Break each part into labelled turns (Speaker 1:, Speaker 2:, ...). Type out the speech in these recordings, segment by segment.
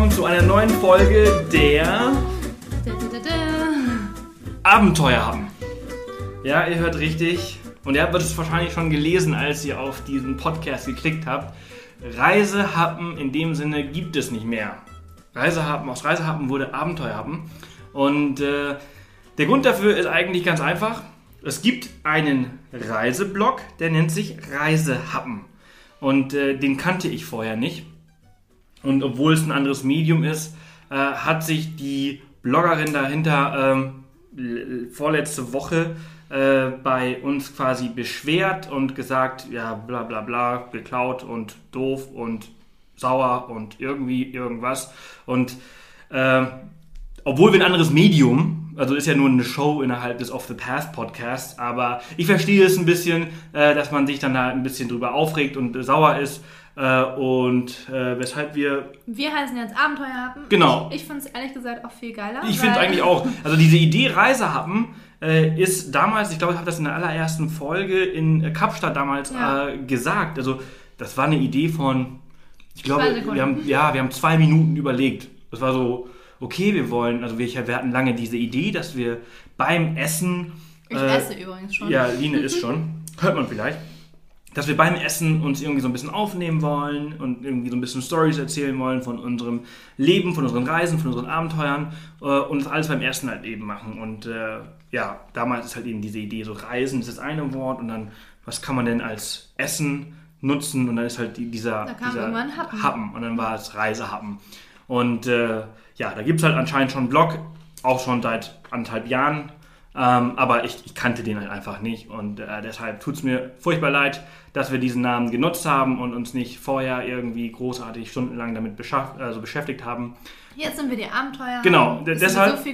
Speaker 1: willkommen zu einer neuen Folge der
Speaker 2: Da, da, da.
Speaker 1: Abenteuer haben. Ja, ihr hört richtig. Und ihr habt es wahrscheinlich schon gelesen, als ihr auf diesen Podcast geklickt habt. Reisehappen in dem Sinne gibt es nicht mehr. Reisehappen, aus Reisehappen wurde Abenteuerhappen. Und äh, der Grund dafür ist eigentlich ganz einfach. Es gibt einen Reiseblog, der nennt sich Reisehappen. Und äh, den kannte ich vorher nicht. Und obwohl es ein anderes Medium ist, äh, hat sich die Bloggerin dahinter ähm, vorletzte Woche äh, bei uns quasi beschwert und gesagt, ja, bla bla bla, geklaut und doof und sauer und irgendwie irgendwas. Und äh, obwohl wir ein anderes Medium, also ist ja nur eine Show innerhalb des Off the Path Podcasts, aber ich verstehe es ein bisschen, äh, dass man sich dann da ein bisschen drüber aufregt und sauer ist äh, und äh, weshalb wir
Speaker 2: Wir heißen jetzt Abenteuerhappen.
Speaker 1: Genau.
Speaker 2: Ich, ich finde es ehrlich gesagt auch viel geiler.
Speaker 1: Ich finde
Speaker 2: weil-
Speaker 1: eigentlich auch. Also diese Idee Reisehappen äh, ist damals, ich glaube, ich habe das in der allerersten Folge in Kapstadt damals
Speaker 2: Ja.
Speaker 1: äh, gesagt. Also das war eine Idee von, ich glaube, wir haben, ja, wir haben zwei Minuten überlegt. Das war so, okay, wir wollen, also wir, wir hatten lange diese Idee, dass wir beim Essen,
Speaker 2: Ich
Speaker 1: äh,
Speaker 2: esse übrigens schon.
Speaker 1: ja, Line ist schon, hört man vielleicht, dass wir beim Essen uns irgendwie so ein bisschen aufnehmen wollen und irgendwie so ein bisschen Stories erzählen wollen von unserem Leben, von unseren Reisen, von unseren Abenteuern äh, und das alles beim Essen halt eben machen. Und äh, ja, damals ist halt eben diese Idee, so Reisen ist das eine Wort und dann, was kann man denn als Essen nutzen und dann ist halt die, dieser,
Speaker 2: Da kam
Speaker 1: dieser
Speaker 2: Happen.
Speaker 1: Happen und dann war es Reisehappen. Und äh, ja, da gibt es halt anscheinend schon einen Blog, auch schon seit anderthalb Jahren. Ähm, aber ich, ich kannte den halt einfach nicht und äh, deshalb tut es mir furchtbar leid, dass wir diesen Namen genutzt haben und uns nicht vorher irgendwie großartig stundenlang damit also beschäftigt haben.
Speaker 2: Jetzt sind wir die Abenteuer.
Speaker 1: Genau, deshalb-
Speaker 2: so.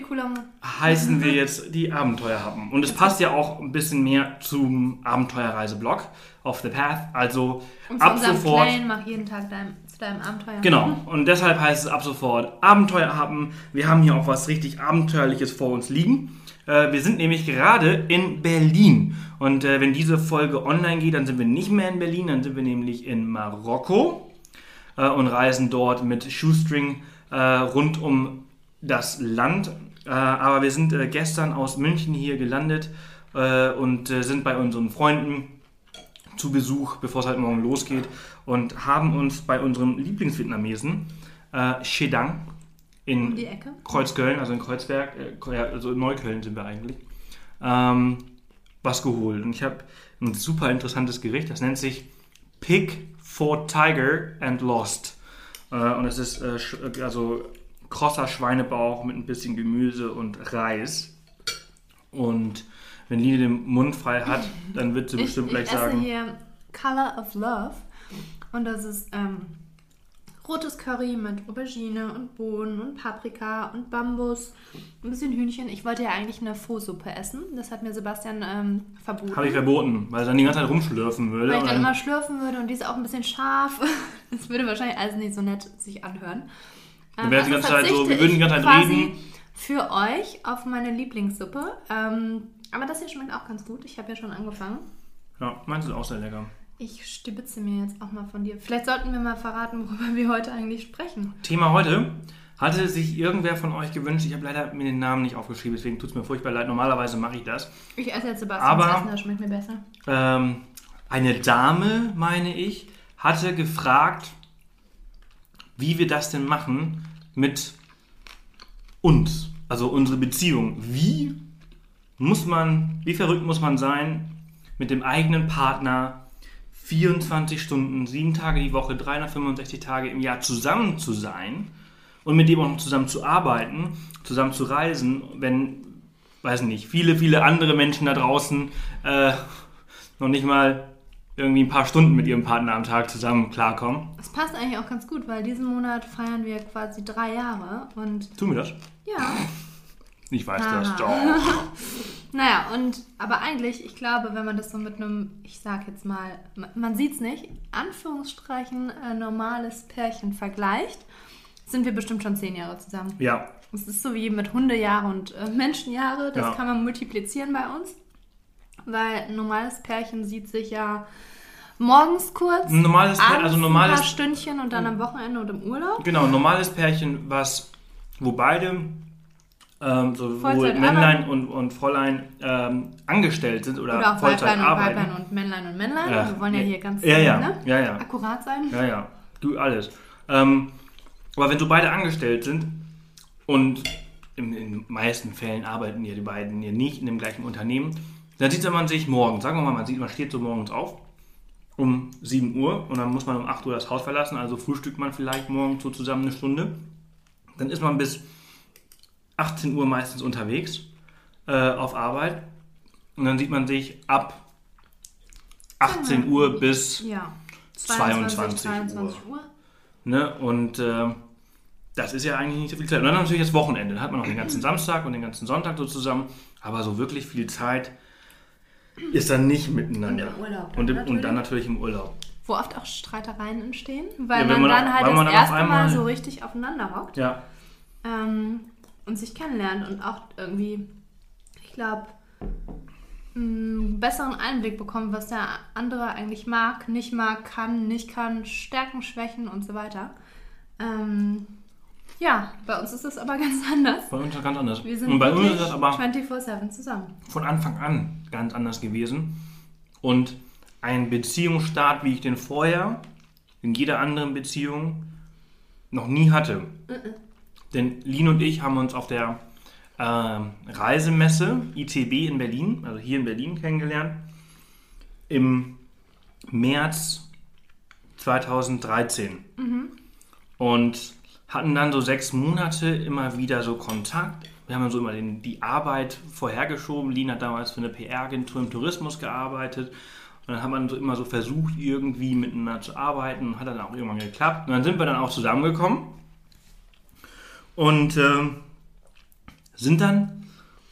Speaker 1: Heißen wir jetzt die Abenteuerhappen. Und es passt ja auch ein bisschen mehr zum Abenteuerreiseblog auf The Path. Also
Speaker 2: Und
Speaker 1: ab sofort.
Speaker 2: Claim mach jeden Tag dein, zu deinem Abenteuer.
Speaker 1: Genau, und deshalb heißt es ab sofort Abenteuer haben. Wir haben hier auch was richtig Abenteuerliches vor uns liegen. Äh, wir sind nämlich gerade in Berlin. Und äh, wenn diese Folge online geht, dann sind wir nicht mehr in Berlin, dann sind wir nämlich in Marokko äh, und reisen dort mit Shoestring rund um das Land. Aber wir sind gestern aus München hier gelandet und sind bei unseren Freunden zu Besuch, bevor es halt morgen losgeht und haben uns bei unserem Lieblingsvietnamesen äh, Shedang in
Speaker 2: Um die Ecke.
Speaker 1: Kreuzköln, also in Kreuzberg, äh, also in Neukölln sind wir eigentlich, ähm, was geholt. Und ich habe ein super interessantes Gericht, das nennt sich Pig for Tiger and Lost. Äh, und es ist äh, sch- also krosser Schweinebauch mit ein bisschen Gemüse und Reis. Und wenn Line den Mund frei hat, dann wird sie
Speaker 2: Ich,
Speaker 1: bestimmt
Speaker 2: ich
Speaker 1: gleich
Speaker 2: esse
Speaker 1: sagen.
Speaker 2: hier Color of Love. Und das ist ähm, rotes Curry mit Aubergine und Bohnen und Paprika und Bambus. Ein bisschen Hühnchen. Ich wollte ja eigentlich eine Pho-Suppe essen. Das hat mir Sebastian ähm, verboten.
Speaker 1: Habe ich verboten, weil er dann die ganze Zeit rumschlürfen würde.
Speaker 2: Weil ich dann immer schlürfen würde und die ist auch ein bisschen scharf. Das würde wahrscheinlich alles nicht so nett sich anhören.
Speaker 1: Wäre die
Speaker 2: also
Speaker 1: ganze Zeit so, wir würden die ganze Zeit reden.
Speaker 2: Für euch auf meine Lieblingssuppe. Ähm, aber das hier schmeckt auch ganz gut. Ich habe ja schon angefangen.
Speaker 1: ja, meins ist auch sehr lecker.
Speaker 2: Ich stibitze mir jetzt auch mal von dir. Vielleicht sollten wir mal verraten, worüber wir heute eigentlich sprechen.
Speaker 1: Thema heute. Hatte sich irgendwer von euch gewünscht, ich habe leider mir den Namen nicht aufgeschrieben, deswegen tut es mir furchtbar leid. Normalerweise mache ich das.
Speaker 2: Ich esse jetzt Sebastians
Speaker 1: Aber-
Speaker 2: Essen, das schmeckt mir besser.
Speaker 1: Ähm, eine Dame, meine ich, hatte gefragt, wie wir das denn machen mit uns, also unsere Beziehung. Wie muss man, wie verrückt muss man sein, mit dem eigenen Partner 24 Stunden, 7 Tage die Woche, 365 Tage im Jahr zusammen zu sein und mit dem auch noch zusammen zu arbeiten, zusammen zu reisen, wenn, weiß nicht, viele, viele andere Menschen da draußen äh, noch nicht mal irgendwie ein paar Stunden mit ihrem Partner am Tag zusammen klarkommen.
Speaker 2: Das passt eigentlich auch ganz gut, weil diesen Monat feiern wir quasi drei Jahre und
Speaker 1: Tun wir das?
Speaker 2: ja.
Speaker 1: Ich weiß
Speaker 2: Aha.
Speaker 1: das doch.
Speaker 2: Naja, und aber eigentlich, ich glaube, wenn man das so mit einem, ich sag jetzt mal, ma- man sieht es nicht, Anführungsstreichen, äh, normales Pärchen vergleicht, sind wir bestimmt schon zehn Jahre zusammen.
Speaker 1: Ja,
Speaker 2: Es ist so wie mit Hundejahre und äh, Menschenjahre, das
Speaker 1: Ja.
Speaker 2: kann man multiplizieren bei uns. Weil ein normales Pärchen sieht sich ja Morgens kurz,
Speaker 1: Ein normales,
Speaker 2: abends
Speaker 1: also
Speaker 2: ein
Speaker 1: normales,
Speaker 2: paar Stündchen und dann am Wochenende und im Urlaub.
Speaker 1: genau, ein normales Pärchen, was, wo beide, ähm, sowohl Männlein und, und Fräulein ähm, angestellt sind oder,
Speaker 2: Oder auch
Speaker 1: Vollzeit
Speaker 2: Weiblein und
Speaker 1: arbeiten.
Speaker 2: Weiblein und Männlein und Männlein.
Speaker 1: Ja.
Speaker 2: Wir wollen ja hier ganz
Speaker 1: Ja, ja,
Speaker 2: ne?
Speaker 1: ja, ja.
Speaker 2: akkurat sein.
Speaker 1: Ja, ja, du alles. Ähm, aber wenn so beide angestellt sind und in, in den meisten Fällen arbeiten ja die beiden ja nicht in dem gleichen Unternehmen, dann sieht man sich morgens, sagen wir mal, man, sieht, man steht so morgens auf um 7 Uhr und dann muss man um 8 Uhr das Haus verlassen, also frühstückt man vielleicht morgens so zusammen eine Stunde. Dann ist man bis 18 Uhr meistens unterwegs äh, auf Arbeit und dann sieht man sich ab 18 Uhr bis
Speaker 2: Ja.
Speaker 1: 22
Speaker 2: 22 Uhr.
Speaker 1: Ne? Und äh, das ist ja eigentlich nicht so viel Zeit. Und dann natürlich das Wochenende. Dann hat man noch den ganzen Samstag und den ganzen Sonntag so zusammen. Aber so wirklich viel Zeit ist dann nicht miteinander.
Speaker 2: Und im Urlaub dann
Speaker 1: Und, im,
Speaker 2: natürlich.
Speaker 1: und dann natürlich im Urlaub.
Speaker 2: Wo oft auch Streitereien entstehen, weil
Speaker 1: Ja,
Speaker 2: man,
Speaker 1: man
Speaker 2: dann
Speaker 1: auf-
Speaker 2: halt das erste Mal so richtig aufeinander hockt
Speaker 1: Ja.
Speaker 2: ähm, und sich kennenlernt und auch irgendwie, ich glaube, einen besseren Einblick bekommt, was der andere eigentlich mag, nicht mag, kann, nicht kann, Stärken, Schwächen und so weiter. Ähm, ja, bei uns ist es aber ganz anders.
Speaker 1: Bei uns ist das ganz anders.
Speaker 2: Wir sind
Speaker 1: und bei uns ist das aber
Speaker 2: 24-7 zusammen.
Speaker 1: von Anfang an ganz anders gewesen. Und ein Beziehungsstart, wie ich den vorher in jeder anderen Beziehung noch nie hatte. Denn Lin und ich haben uns auf der ähm, Reisemesse ITB in Berlin, also hier in Berlin kennengelernt, im März 2013. Und hatten dann so sechs Monate immer wieder so Kontakt. Wir haben so immer den, die Arbeit vorhergeschoben. Lin hat damals für eine PR-Agentur im Tourismus gearbeitet. Und dann hat man so immer so versucht, irgendwie miteinander zu arbeiten. Und hat dann auch irgendwann geklappt. Und dann sind wir dann auch zusammengekommen. Und ähm, sind dann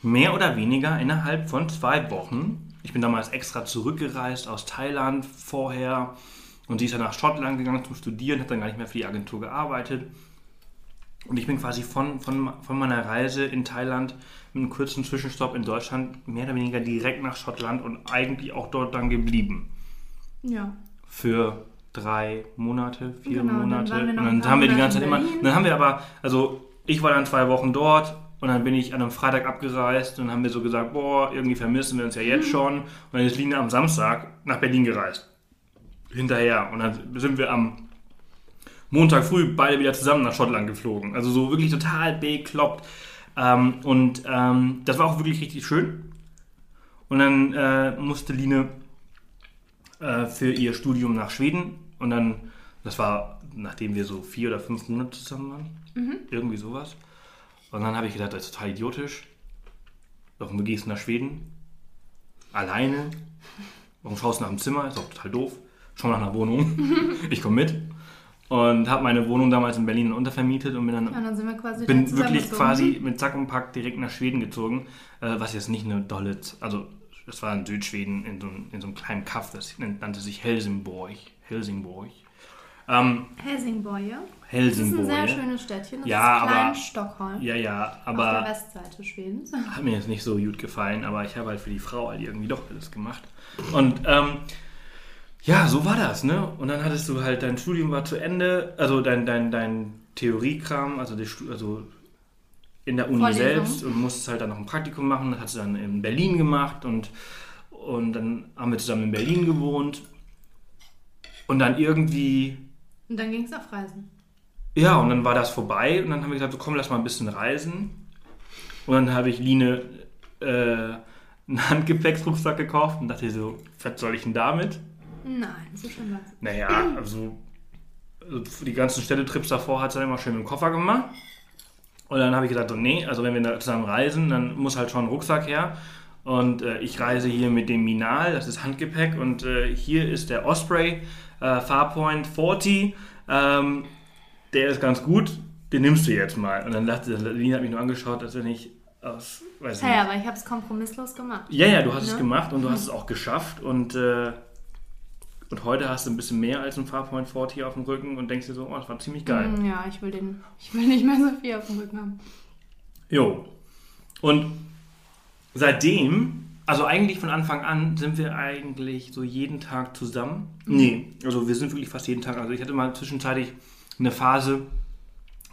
Speaker 1: mehr oder weniger innerhalb von zwei Wochen. Ich bin damals extra zurückgereist aus Thailand vorher. Und sie ist dann nach Schottland gegangen zum Studieren, hat dann gar nicht mehr für die Agentur gearbeitet. Und ich bin quasi von, von, von meiner Reise in Thailand mit einem kurzen Zwischenstopp in Deutschland mehr oder weniger direkt nach Schottland und eigentlich auch dort dann geblieben.
Speaker 2: Ja.
Speaker 1: Für drei Monate, vier
Speaker 2: Genau, dann
Speaker 1: Monate.
Speaker 2: noch
Speaker 1: und dann haben wir die ganze Zeit immer. Dann haben wir aber, also ich war dann zwei Wochen dort und dann bin ich an einem Freitag abgereist und dann haben wir so gesagt, boah, irgendwie vermissen wir uns ja
Speaker 2: Mhm.
Speaker 1: jetzt schon. Und dann ist Lina am Samstag nach Berlin gereist. Hinterher. Und dann sind wir am Montag früh beide wieder zusammen nach Schottland geflogen. Also so wirklich total bekloppt. Ähm, und ähm, das war auch wirklich richtig schön. Und dann äh, musste Line äh, für ihr Studium nach Schweden. Und dann, das war, nachdem wir so vier oder fünf Monate zusammen waren. Irgendwie sowas. Und dann habe ich gedacht, das ist total idiotisch. Warum gehst du nach Schweden? Alleine? Warum schaust du nach dem Zimmer? Ist doch total doof. Schau nach einer Wohnung. ich komme mit. Und habe meine Wohnung damals in Berlin untervermietet und bin dann
Speaker 2: Ja, dann sind wir quasi
Speaker 1: bin
Speaker 2: direkt
Speaker 1: wirklich quasi mit Zack und Pack direkt nach Schweden gezogen, äh, was jetzt nicht eine dolle, also es war in Südschweden in so, einem- in so einem kleinen Kaff, das nannte sich Helsingborg. Helsingborg. Ähm,
Speaker 2: Helsingborg, ja? Das ist ein sehr schönes Städtchen. Das
Speaker 1: Ja,
Speaker 2: ist
Speaker 1: aber-
Speaker 2: klein Stockholm.
Speaker 1: Ja, ja,
Speaker 2: auf der
Speaker 1: aber
Speaker 2: Westseite Schwedens.
Speaker 1: hat mir jetzt nicht so gut gefallen, aber ich habe halt für die Frau halt irgendwie doch alles gemacht. Und ähm, ja, so war das, ne? Und dann hattest du halt, dein Studium war zu Ende, also dein, dein, dein Theoriekram, also, die, also in der Uni
Speaker 2: Vorlesung.
Speaker 1: selbst und musstest halt dann noch ein Praktikum machen, das hast du dann in Berlin gemacht und, und dann haben wir zusammen in Berlin gewohnt. Und dann irgendwie
Speaker 2: Und dann ging es auf Reisen.
Speaker 1: ja, und dann war das vorbei und dann haben wir gesagt, so komm, lass mal ein bisschen reisen. Und dann habe ich Line äh, einen Handgepäcksrucksack gekauft und dachte so, was soll ich denn damit?
Speaker 2: Nein, so schön war es.
Speaker 1: Naja, also also die ganzen Städtetrips davor hat es dann immer schön mit dem Koffer gemacht. Und dann habe ich gesagt, so, nee, also wenn wir da zusammen reisen, dann muss halt schon ein Rucksack her. Und äh, ich reise hier mit dem Minal, das ist Handgepäck. Und äh, hier ist der Osprey äh, Farpoint 40. Ähm, der ist ganz gut, den nimmst du jetzt mal. Und dann dachte Lina hat mich nur angeschaut, als wenn ich aus, weiß
Speaker 2: Ja,
Speaker 1: nicht.
Speaker 2: aber ich habe es kompromisslos gemacht.
Speaker 1: Ja, ja, du hast es
Speaker 2: Ne?
Speaker 1: gemacht und du hast es auch geschafft und, äh, und heute hast du ein bisschen mehr als ein Farpoint 40 auf dem Rücken und denkst dir so, oh, das war ziemlich geil.
Speaker 2: Mm, Ja, ich will, den, ich will nicht mehr so viel auf dem Rücken haben.
Speaker 1: Jo. Und seitdem also eigentlich von Anfang an sind wir eigentlich so jeden Tag zusammen. Nee, also wir sind wirklich fast jeden Tag. Also ich hatte mal zwischenzeitlich eine Phase,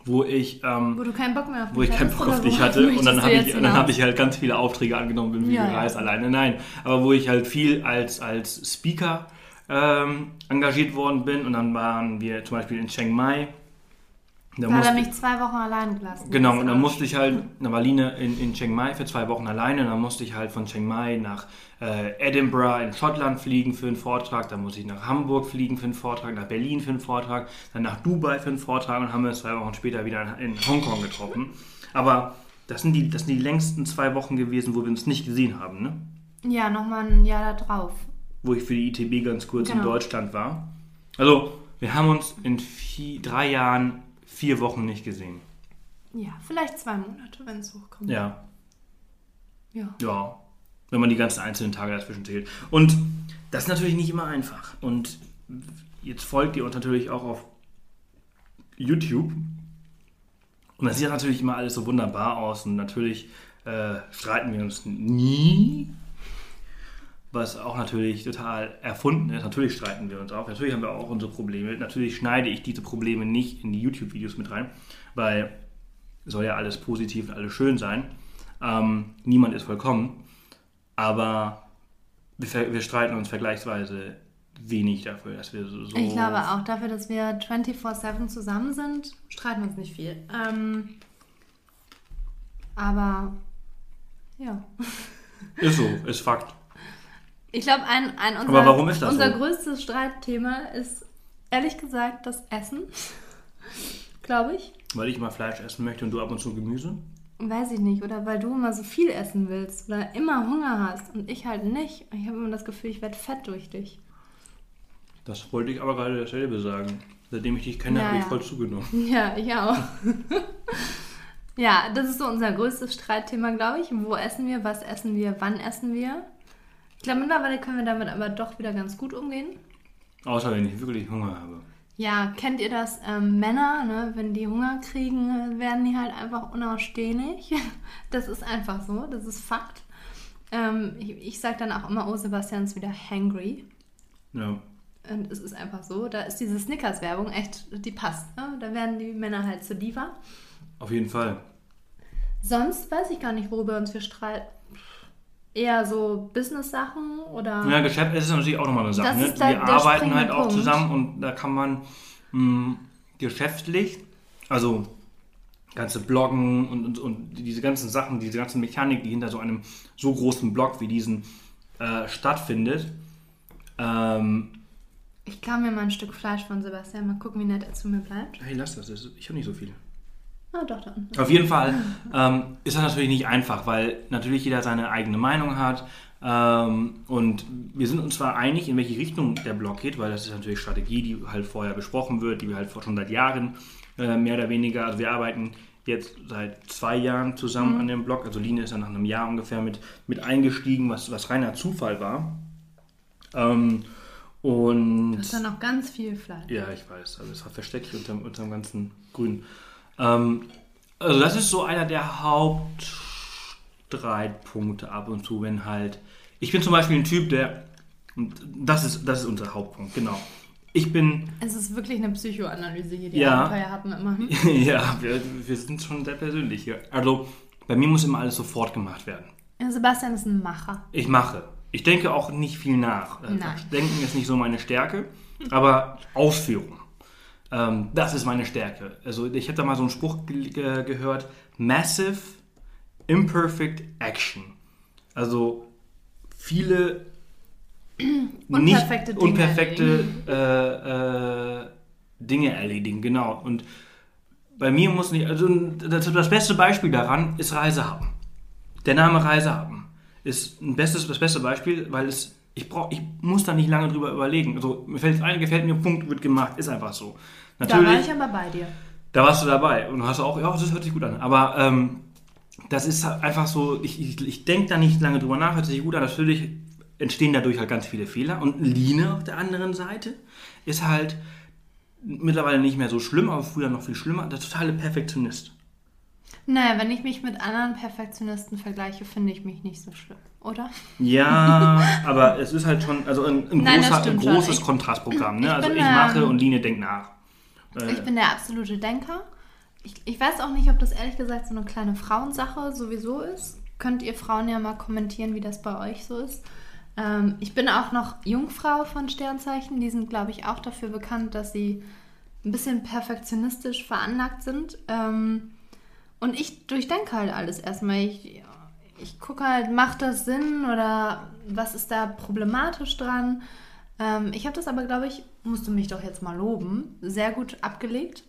Speaker 1: wo ich, ähm,
Speaker 2: Wo du keinen Bock mehr auf
Speaker 1: wo ich keinen
Speaker 2: hattest,
Speaker 1: Bock auf dich hatte und dann habe ich, dann ich halt ganz viele Aufträge angenommen, bin wie
Speaker 2: Ja, ja.
Speaker 1: gereist alleine. Nein, aber wo ich halt viel als, als Speaker ähm, engagiert worden bin und dann waren wir zum Beispiel in Chiang Mai. Da
Speaker 2: hat er mich zwei Wochen allein gelassen.
Speaker 1: Genau, und dann musste ich halt, da war Line in, in Chiang Mai für zwei Wochen alleine, dann musste ich halt von Chiang Mai nach äh, Edinburgh in Schottland fliegen für einen Vortrag, dann musste ich nach Hamburg fliegen für einen Vortrag, nach Berlin für einen Vortrag, dann nach Dubai für einen Vortrag und haben wir uns zwei Wochen später wieder in, in Hongkong getroffen. Aber das sind, die, das sind die längsten zwei Wochen gewesen, wo wir uns nicht gesehen haben, ne?
Speaker 2: Ja, nochmal ein Jahr da drauf.
Speaker 1: Wo ich für die ITB ganz kurz in
Speaker 2: Genau.
Speaker 1: Deutschland war. Also, wir haben uns in vier, drei Jahren vier Wochen nicht gesehen.
Speaker 2: Ja, vielleicht zwei Monate, wenn es hochkommt.
Speaker 1: Ja.
Speaker 2: ja.
Speaker 1: Ja, wenn man die ganzen einzelnen Tage dazwischen zählt. Und das ist natürlich nicht immer einfach. Und jetzt folgt ihr uns natürlich auch auf YouTube. Und das sieht natürlich immer alles so wunderbar aus. Und natürlich äh, streiten wir uns nie. Was auch natürlich total erfunden ist. Natürlich streiten wir uns auch. Natürlich haben wir auch unsere Probleme. Natürlich schneide ich diese Probleme nicht in die YouTube-Videos mit rein, weil soll ja alles positiv und alles schön sein. Ähm, niemand ist vollkommen. Aber wir, wir streiten uns vergleichsweise wenig dafür, dass wir so. so
Speaker 2: Ich glaube auch dafür, dass wir 24-7 zusammen sind, streiten wir uns nicht viel. Ähm, aber ja.
Speaker 1: Ist so, ist Fakt.
Speaker 2: Ich glaube, ein, ein unser, unser
Speaker 1: so?
Speaker 2: größtes Streitthema ist ehrlich gesagt das Essen. glaube ich.
Speaker 1: Weil ich mal Fleisch essen möchte und du ab und zu Gemüse.
Speaker 2: Weiß ich nicht. Oder weil du immer so viel essen willst oder immer Hunger hast und ich halt nicht. Ich habe immer das Gefühl, ich werde fett durch dich.
Speaker 1: Das wollte ich aber gerade dasselbe sagen. Seitdem ich dich kenne,
Speaker 2: Ja,
Speaker 1: habe ich
Speaker 2: ja.
Speaker 1: voll zugenommen.
Speaker 2: Ja, ich auch. ja, das ist so unser größtes Streitthema, glaube ich. Wo essen wir, was essen wir, wann essen wir? Ich glaube, mittlerweile können wir damit aber doch wieder ganz gut umgehen.
Speaker 1: Außer wenn ich wirklich Hunger habe.
Speaker 2: Ja, kennt ihr das? Ähm, Männer, ne, wenn die Hunger kriegen, werden die halt einfach unausstehlich. Das ist einfach so, das ist Fakt. Ähm, ich ich sage dann auch immer, oh, Sebastian ist wieder hangry.
Speaker 1: Ja.
Speaker 2: Und es ist einfach so, da ist diese Snickers-Werbung echt, die passt. Ne? Da werden die Männer halt zur Diva.
Speaker 1: Auf jeden Fall.
Speaker 2: Sonst weiß ich gar nicht, worüber uns wir streiten. Eher so Business-Sachen oder.
Speaker 1: Ja, Geschäft es ist natürlich auch nochmal eine Sache. Ne? Wir
Speaker 2: der
Speaker 1: arbeiten halt auch
Speaker 2: Punkt.
Speaker 1: zusammen und da kann man mh, geschäftlich, also ganze Bloggen und, und, und diese ganzen Sachen, diese ganze Mechanik, die hinter so einem so großen Blog wie diesen äh, stattfindet, ähm,
Speaker 2: Ich klaue mir mal ein Stück Fleisch von Sebastian. Mal gucken, wie nett er zu mir bleibt.
Speaker 1: hey, lass das, ich habe nicht so viel.
Speaker 2: Ah, doch, da unten.
Speaker 1: Auf jeden Fall ähm, ist das natürlich nicht einfach, weil natürlich jeder seine eigene Meinung hat. Ähm, und wir sind uns zwar einig, in welche Richtung der Blog geht, weil das ist natürlich Strategie, die halt vorher besprochen wird, die wir halt vor- schon seit Jahren äh, mehr oder weniger, also wir arbeiten jetzt seit zwei Jahren zusammen an dem Blog. Also Line ist ja nach einem Jahr ungefähr mit, mit eingestiegen, was, was reiner Zufall war. Ähm, und
Speaker 2: Das ist dann noch ganz viel Fleisch.
Speaker 1: ja, ich weiß. Also es versteckt sich unter, unter dem ganzen Grün. Ähm, also das ist so einer der Hauptstreitpunkte ab und zu, wenn halt. Ich bin zum Beispiel ein Typ, der. Und das ist, das ist unser Hauptpunkt, genau. Ich bin.
Speaker 2: Es ist wirklich eine Psychoanalyse hier, die
Speaker 1: Ja.
Speaker 2: Abenteuer haben immer.
Speaker 1: Ja, wir, wir sind schon sehr persönlich hier. Also bei mir muss immer alles sofort gemacht werden.
Speaker 2: Sebastian ist ein Macher.
Speaker 1: Ich mache. Ich denke auch nicht viel nach.
Speaker 2: Nein.
Speaker 1: Denken ist nicht so meine Stärke, aber Ausführung. Ähm, das ist meine Stärke. Also ich habe da mal so einen Spruch ge ge gehört: Massive Imperfect Action. Also viele
Speaker 2: Unperfekte
Speaker 1: nicht
Speaker 2: Dinge
Speaker 1: unperfekte äh, äh, Dinge erledigen. Genau. Und bei mir muss nicht, also das, das beste Beispiel daran ist Reisehaben. Der Name Reisehaben ist ein bestes, das beste Beispiel, weil es, ich, brauch, ich muss da nicht lange drüber überlegen. Also mir fällt es ein, gefällt mir, Punkt, wird gemacht, ist einfach so.
Speaker 2: Da
Speaker 1: Natürlich,
Speaker 2: war ich aber bei dir.
Speaker 1: da warst du dabei und hast auch, ja, das hört sich gut an. Aber ähm, das ist halt einfach so, ich, ich, ich denke da nicht lange drüber nach, hört sich gut an. Natürlich entstehen dadurch halt ganz viele Fehler. Und Line auf der anderen Seite ist halt mittlerweile nicht mehr so schlimm, aber früher noch viel schlimmer, der totale Perfektionist.
Speaker 2: Naja, wenn ich mich mit anderen Perfektionisten vergleiche, finde ich mich nicht so schlimm, oder?
Speaker 1: Ja, aber es ist halt schon, also ein, ein,
Speaker 2: Nein,
Speaker 1: großer, ein
Speaker 2: schon.
Speaker 1: großes
Speaker 2: Ich-
Speaker 1: Kontrastprogramm.
Speaker 2: ich
Speaker 1: Ne? Also
Speaker 2: bin,
Speaker 1: ich mache
Speaker 2: ähm,
Speaker 1: und Line denkt nach. Äh,
Speaker 2: Ich bin der absolute Denker. Ich, ich weiß auch nicht, ob das ehrlich gesagt so eine kleine Frauensache sowieso ist. Könnt ihr Frauen ja mal kommentieren, wie das bei euch so ist. Ähm, ich bin auch noch Jungfrau von Sternzeichen. Die sind, glaube ich, auch dafür bekannt, dass sie ein bisschen perfektionistisch veranlagt sind. Ähm, und ich durchdenke halt alles erstmal. Ich, ich gucke halt, macht das Sinn oder was ist da problematisch dran? Ähm, ich habe das aber, glaube ich, musst du mich doch jetzt mal loben, sehr gut abgelegt.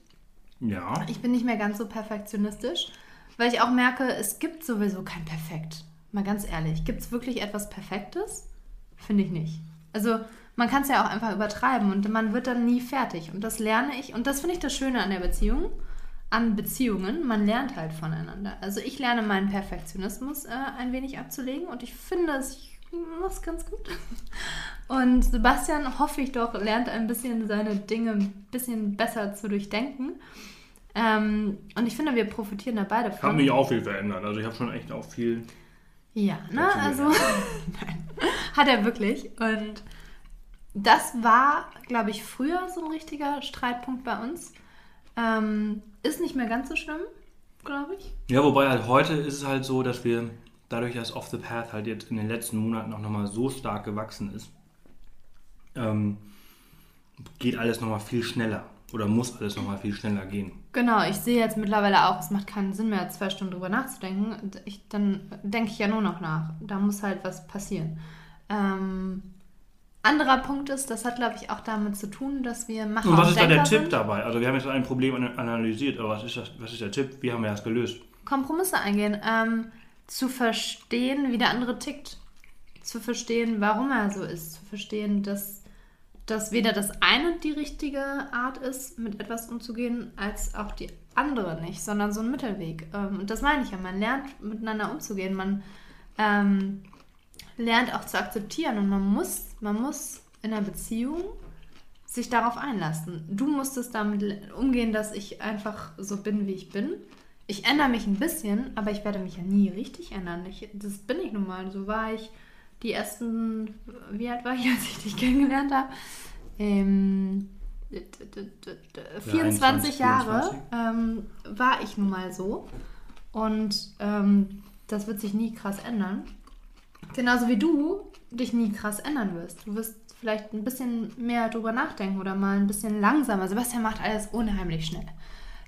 Speaker 1: ja.
Speaker 2: Ich bin nicht mehr ganz so perfektionistisch, weil ich auch merke, es gibt sowieso kein Perfekt. Mal ganz ehrlich, gibt es wirklich etwas Perfektes? Finde ich nicht. Also man kann es ja auch einfach übertreiben und man wird dann nie fertig. Und das lerne ich. Und das finde ich das Schöne an der Beziehung, an Beziehungen. Man lernt halt voneinander. Also ich lerne meinen Perfektionismus äh, ein wenig abzulegen und ich finde, ich mache es ganz gut. Und Sebastian, hoffe ich doch, lernt ein bisschen seine Dinge ein bisschen besser zu durchdenken. Ähm, und ich finde, wir profitieren da beide von.
Speaker 1: mich auch viel verändert. Also ich habe schon echt auch viel.
Speaker 2: Ja, ne? Also, nein, hat er wirklich. Und das war, glaube ich, früher so ein richtiger Streitpunkt bei uns. Ähm, ist nicht mehr ganz so schlimm, glaube ich.
Speaker 1: Ja, wobei halt heute ist es halt so, dass wir dadurch, dass Off the Path halt jetzt in den letzten Monaten auch nochmal so stark gewachsen ist, ähm, geht alles nochmal viel schneller. Oder muss alles nochmal viel schneller gehen.
Speaker 2: Genau, ich sehe jetzt mittlerweile auch, es macht keinen Sinn mehr, zwei Stunden drüber nachzudenken. Ich, dann denke ich ja nur noch nach. Da muss halt was passieren. Ähm, anderer Punkt ist, das hat, glaube ich, auch damit zu tun, dass wir Macher
Speaker 1: Und was ist da der Tipp
Speaker 2: sind.
Speaker 1: dabei? Also wir haben jetzt ein Problem an- analysiert, aber was ist, das, was ist der Tipp? Wie haben wir das gelöst?
Speaker 2: Kompromisse eingehen, ähm, zu verstehen, wie der andere tickt, zu verstehen, warum er so ist, zu verstehen, dass, dass weder das eine die richtige Art ist, mit etwas umzugehen, als auch die andere nicht, sondern so ein Mittelweg. Ähm, und das meine ich ja, man lernt miteinander umzugehen, man ähm, lernt auch zu akzeptieren und man muss, man muss in einer Beziehung sich darauf einlassen. Du musstest damit umgehen, dass ich einfach so bin, wie ich bin. Ich ändere mich ein bisschen, aber ich werde mich ja nie richtig ändern. Ich, das bin ich nun mal. So war ich die ersten, wie alt war ich, als ich dich kennengelernt habe? Ähm, d- d- d- d- 24 Jahre
Speaker 1: 24.
Speaker 2: ähm, war ich nun mal so. Und ähm, das wird sich nie krass ändern. Genauso wie du dich nie krass ändern wirst. Du wirst vielleicht ein bisschen mehr drüber nachdenken oder mal ein bisschen langsamer. Sebastian macht alles unheimlich schnell.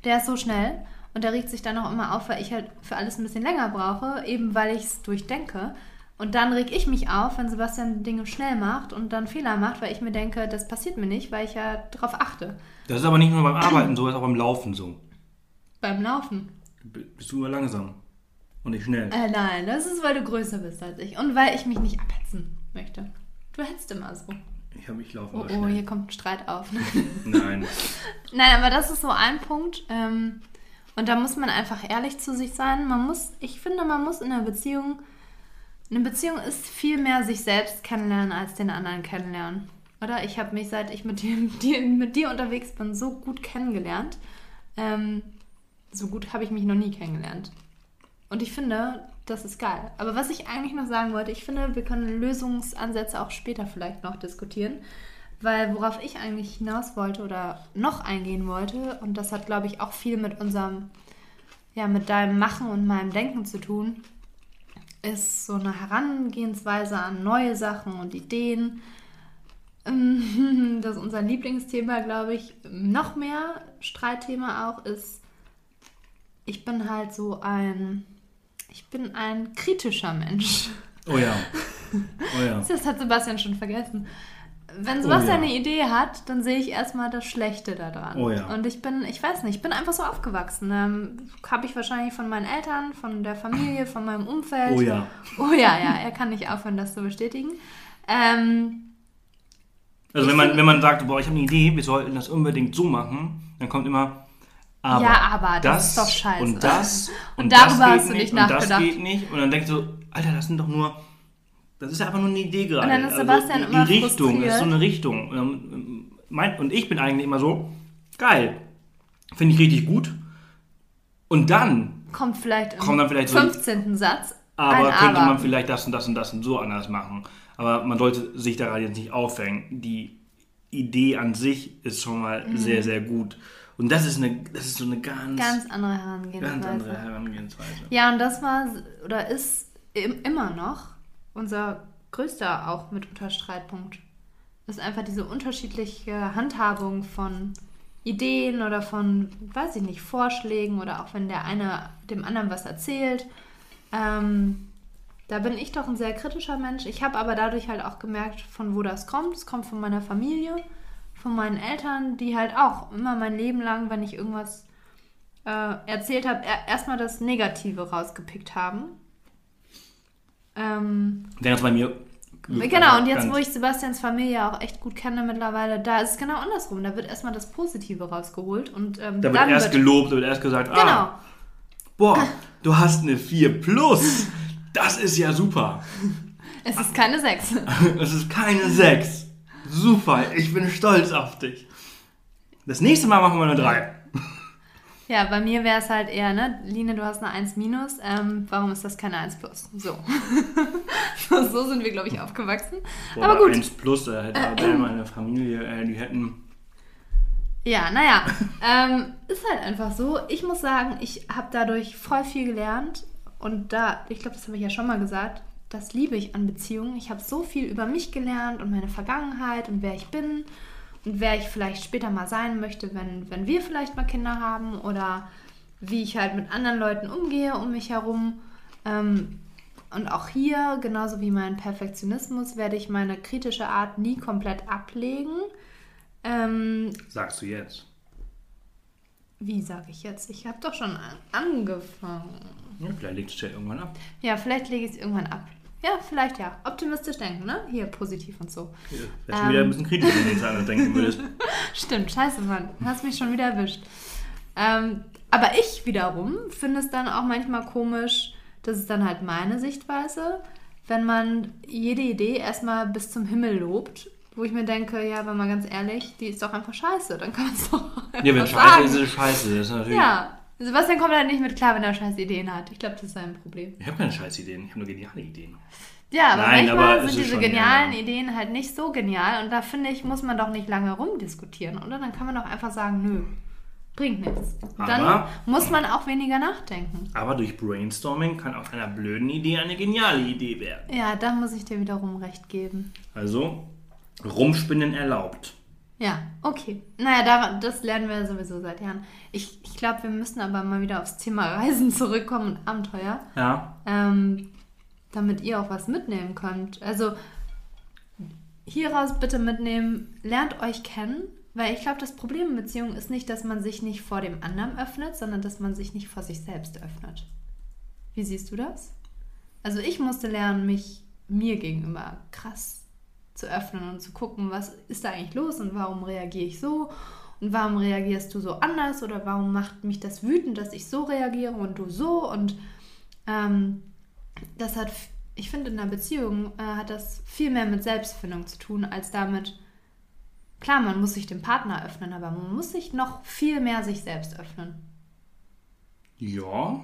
Speaker 2: Der ist so schnell und der regt sich dann auch immer auf, weil ich halt für alles ein bisschen länger brauche, eben weil ich es durchdenke. Und dann reg ich mich auf, wenn Sebastian Dinge schnell macht und dann Fehler macht, weil ich mir denke, das passiert mir nicht, weil ich ja darauf achte.
Speaker 1: Das ist aber nicht nur beim Arbeiten so, das ist auch beim Laufen so.
Speaker 2: Beim Laufen.
Speaker 1: Bist du immer langsam und nicht schnell.
Speaker 2: Äh, nein, das ist, weil du größer bist als ich und weil ich mich nicht abhetzen möchte. Du hetzt immer so.
Speaker 1: Ich, hab, ich laufe
Speaker 2: Oh, oh, hier kommt ein Streit auf.
Speaker 1: Nein.
Speaker 2: Nein, aber das ist so ein Punkt. Ähm, und da muss man einfach ehrlich zu sich sein. Man muss, ich finde, man muss in einer Beziehung, eine Beziehung ist viel mehr sich selbst kennenlernen als den anderen kennenlernen. Oder? Ich habe mich, seit ich mit dir, dir, mit dir unterwegs bin, so gut kennengelernt. Ähm, so gut habe ich mich noch nie kennengelernt. Und ich finde, das ist geil. Aber was ich eigentlich noch sagen wollte, ich finde, wir können Lösungsansätze auch später vielleicht noch diskutieren. Weil worauf ich eigentlich hinaus wollte oder noch eingehen wollte, und das hat, glaube ich, auch viel mit unserem, ja, mit deinem Machen und meinem Denken zu tun, ist so eine Herangehensweise an neue Sachen und Ideen. Das ist unser Lieblingsthema, glaube ich, noch mehr Streitthema auch ist, ich bin halt so ein, ich bin ein kritischer Mensch.
Speaker 1: Oh ja. Oh ja.
Speaker 2: Das hat Sebastian schon vergessen. Wenn Sebastian
Speaker 1: Oh ja.
Speaker 2: eine Idee hat, dann sehe ich erstmal das Schlechte daran.
Speaker 1: Oh ja.
Speaker 2: Und ich bin, ich weiß nicht, ich bin einfach so aufgewachsen. Ähm, Habe ich wahrscheinlich von meinen Eltern, von der Familie, von meinem Umfeld.
Speaker 1: Oh ja.
Speaker 2: Oh ja, ja, er kann nicht aufhören, das zu bestätigen. Ähm,
Speaker 1: Also wenn man, wenn man sagt, boah, ich habe eine Idee, wir sollten das unbedingt so machen, dann kommt immer aber.
Speaker 2: Ja, aber, das ist doch scheiße.
Speaker 1: Und das.
Speaker 2: Und
Speaker 1: das
Speaker 2: darüber
Speaker 1: geht
Speaker 2: hast du
Speaker 1: nicht,
Speaker 2: nicht
Speaker 1: Und das
Speaker 2: nachgedacht.
Speaker 1: geht nicht. Und dann denkst du, Alter, das sind doch nur. Das ist ja einfach nur eine Idee gerade.
Speaker 2: Und dann ist Sebastian
Speaker 1: die,
Speaker 2: immer
Speaker 1: die Richtung
Speaker 2: frustriert.
Speaker 1: ist so eine Richtung. Und, mein, und ich bin eigentlich immer so, geil. Finde ich richtig gut. Und dann
Speaker 2: kommt vielleicht
Speaker 1: Kommt dann vielleicht so-
Speaker 2: 15. Satz.
Speaker 1: Aber könnte
Speaker 2: Aber.
Speaker 1: man vielleicht das und das und das und so anders machen. Aber man sollte sich daran jetzt nicht aufhängen. Die Idee an sich ist schon mal sehr, sehr gut. Und das ist eine, das ist so eine ganz.
Speaker 2: Ganz andere Herangehensweise.
Speaker 1: ganz andere Herangehensweise.
Speaker 2: Ja, und das war oder ist im, immer noch unser größter auch mitunter Streitpunkt. Das ist einfach diese unterschiedliche Handhabung von Ideen oder von, weiß ich nicht, Vorschlägen oder auch wenn der eine dem anderen was erzählt. Ähm, da bin ich doch ein sehr kritischer Mensch. Ich habe aber dadurch halt auch gemerkt, von wo das kommt. Es kommt von meiner Familie, von meinen Eltern, die halt auch immer mein Leben lang, wenn ich irgendwas äh, erzählt habe, er, erstmal das Negative rausgepickt haben. Ähm,
Speaker 1: Während es bei mir.
Speaker 2: genau, und jetzt, wo ich Sebastians Familie auch echt gut kenne mittlerweile, da ist es genau andersrum. Da wird erstmal das Positive rausgeholt und ähm,
Speaker 1: Da wird
Speaker 2: dann
Speaker 1: erst
Speaker 2: wird,
Speaker 1: gelobt, da wird erst gesagt,
Speaker 2: Genau.
Speaker 1: ah, boah, du hast eine 4 plus. Das ist ja super.
Speaker 2: Es ist keine 6.
Speaker 1: Es ist keine 6. Super, ich bin stolz auf dich. Das nächste Mal machen wir eine 3.
Speaker 2: Ja, bei mir wäre es halt eher, ne, Line, du hast eine 1 minus, ähm, warum ist das keine 1 plus? So. so sind wir, glaube ich, aufgewachsen. Aber gut.
Speaker 1: 1 plus, äh, hätte Adele, meine Familie, äh, die hätten.
Speaker 2: Ja, naja, ähm, ist halt einfach so. Ich muss sagen, ich habe dadurch voll viel gelernt und da, ich glaube, das habe ich ja schon mal gesagt, das liebe ich an Beziehungen. Ich habe so viel über mich gelernt und meine Vergangenheit und wer ich bin und wer ich vielleicht später mal sein möchte, wenn, wenn wir vielleicht mal Kinder haben oder wie ich halt mit anderen Leuten umgehe um mich herum. Ähm, und auch hier, genauso wie mein Perfektionismus, werde ich meine kritische Art nie komplett ablegen. Ähm,
Speaker 1: Sagst du jetzt.
Speaker 2: wie sage ich jetzt? Ich habe doch schon an- angefangen.
Speaker 1: Ja, vielleicht legst du es ja irgendwann ab.
Speaker 2: Ja, vielleicht lege ich es irgendwann ab. Ja, vielleicht ja. Optimistisch denken, ne? Hier, positiv und so.
Speaker 1: Wärst du wieder ein bisschen kritisch, wenn du nichts anderes denken würdest.
Speaker 2: Stimmt, scheiße, Mann. Hast mich schon wieder erwischt. Ähm, aber ich wiederum finde es dann auch manchmal komisch, das ist dann halt meine Sichtweise, wenn man jede Idee erstmal bis zum Himmel lobt, wo ich mir denke, ja, aber mal ganz ehrlich, die ist doch einfach scheiße, dann kann man es doch einfach
Speaker 1: Ja, wenn
Speaker 2: sagen.
Speaker 1: scheiße ist, ist es scheiße. Das ist natürlich.
Speaker 2: Ja, Sebastian kommt halt nicht mit klar, wenn er scheiß Ideen hat. Ich glaube, das ist sein Problem.
Speaker 1: Ich habe keine scheiß Ideen, ich habe nur geniale Ideen.
Speaker 2: Ja, aber
Speaker 1: Nein,
Speaker 2: manchmal
Speaker 1: aber
Speaker 2: sind diese genialen
Speaker 1: ja.
Speaker 2: Ideen halt nicht so genial und da finde ich, muss man doch nicht lange rumdiskutieren, oder? Dann kann man doch einfach sagen, nö, bringt nichts. Dann
Speaker 1: Aber-
Speaker 2: muss man auch weniger nachdenken.
Speaker 1: Aber durch Brainstorming kann aus einer blöden Idee eine geniale Idee werden.
Speaker 2: Ja, da muss ich dir wiederum recht geben.
Speaker 1: Also, rumspinnen erlaubt.
Speaker 2: Ja, okay. Naja, da, das lernen wir sowieso seit Jahren. Ich, ich glaube, wir müssen aber mal wieder aufs Thema Reisen zurückkommen und Abenteuer.
Speaker 1: Ja.
Speaker 2: ähm, damit ihr auch was mitnehmen könnt. Also hieraus bitte mitnehmen, lernt euch kennen, weil ich glaube, das Problem in Beziehungen ist nicht, dass man sich nicht vor dem anderen öffnet, sondern dass man sich nicht vor sich selbst öffnet. Wie siehst du das? Also ich musste lernen, mich mir gegenüber krass zu öffnen und zu gucken, was ist da eigentlich los und warum reagiere ich so und warum reagierst du so anders oder warum macht mich das wütend, dass ich so reagiere und du so und ähm, das hat, ich finde, in einer Beziehung äh, hat das viel mehr mit Selbstfindung zu tun, als damit, klar, man muss sich dem Partner öffnen, aber man muss sich noch viel mehr sich selbst öffnen.
Speaker 1: Ja.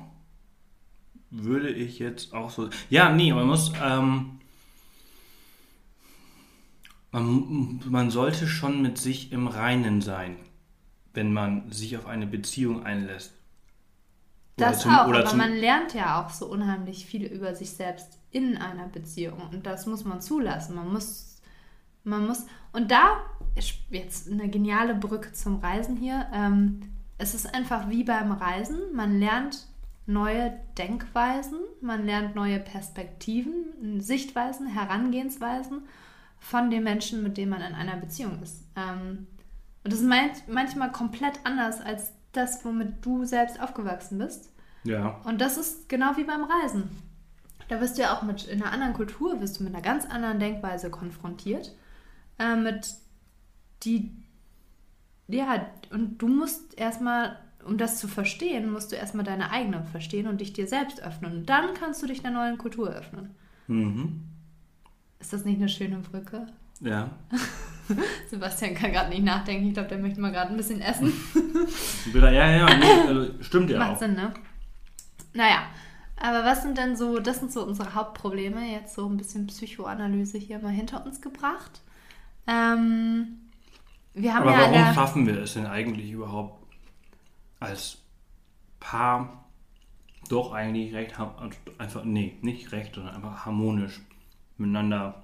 Speaker 1: Würde ich jetzt auch so. Ja, nee, man muss. Ähm, man, man sollte schon mit sich im Reinen sein, wenn man sich auf eine Beziehung einlässt.
Speaker 2: Das
Speaker 1: zum-
Speaker 2: auch, aber
Speaker 1: zum-
Speaker 2: man lernt ja auch so unheimlich viel über sich selbst in einer Beziehung und das muss man zulassen. Man muss, man muss, und da ist jetzt eine geniale Brücke zum Reisen hier. Ähm, es ist einfach wie beim Reisen, man lernt neue Denkweisen, man lernt neue Perspektiven, Sichtweisen, Herangehensweisen von den Menschen, mit denen man in einer Beziehung ist. Ähm, und das ist man- manchmal komplett anders als das, womit du selbst aufgewachsen bist.
Speaker 1: Ja.
Speaker 2: Und das ist genau wie beim Reisen. Da wirst du ja auch mit in einer anderen Kultur, wirst du mit einer ganz anderen Denkweise konfrontiert. Äh, mit die, ja, und du musst erstmal, um das zu verstehen, musst du erstmal deine eigene verstehen und dich dir selbst öffnen. Und dann kannst du dich einer neuen Kultur öffnen.
Speaker 1: Mhm.
Speaker 2: Ist das nicht eine schöne Brücke?
Speaker 1: Ja.
Speaker 2: Sebastian kann gerade nicht nachdenken. Ich glaube, der möchte mal gerade ein bisschen essen.
Speaker 1: Ja, ja, also, stimmt ja
Speaker 2: Macht
Speaker 1: auch.
Speaker 2: Sinn, ne? Naja, aber was sind denn so, das sind so unsere Hauptprobleme, jetzt so ein bisschen Psychoanalyse hier mal hinter uns gebracht. Ähm, wir haben
Speaker 1: Aber
Speaker 2: ja
Speaker 1: warum
Speaker 2: der,
Speaker 1: schaffen wir es denn eigentlich überhaupt als Paar doch eigentlich recht, also einfach, nee, nicht recht, sondern einfach harmonisch miteinander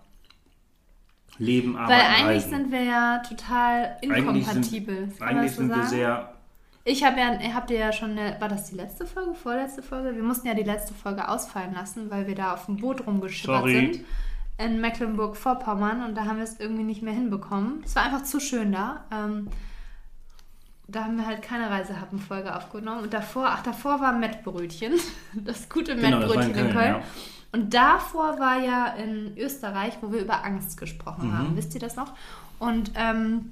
Speaker 1: leben, arbeiten,
Speaker 2: weil eigentlich
Speaker 1: reisen?
Speaker 2: sind wir ja total
Speaker 1: Eigentlich sind-
Speaker 2: inkompatibel. Kann man
Speaker 1: Eigentlich
Speaker 2: so
Speaker 1: sind wir
Speaker 2: sagen?
Speaker 1: sehr,
Speaker 2: Ich habe ja, habt ihr ja schon, eine, war das die letzte Folge, vorletzte Folge? Wir mussten ja die letzte Folge ausfallen lassen, weil wir da auf dem Boot rumgeschippert
Speaker 1: Sorry.
Speaker 2: sind in Mecklenburg-Vorpommern und da haben wir es irgendwie nicht mehr hinbekommen. Es war einfach zu schön da. Ähm, da haben wir halt keine Reisehappenfolge aufgenommen. Und davor, ach, davor war Mettbrötchen. Das gute
Speaker 1: Genau, in
Speaker 2: Mettbrötchen in
Speaker 1: Köln,
Speaker 2: Köln.
Speaker 1: ja.
Speaker 2: Und davor war ja in Österreich, wo wir über Angst gesprochen
Speaker 1: Mhm.
Speaker 2: haben. Wisst ihr das noch? Und ähm,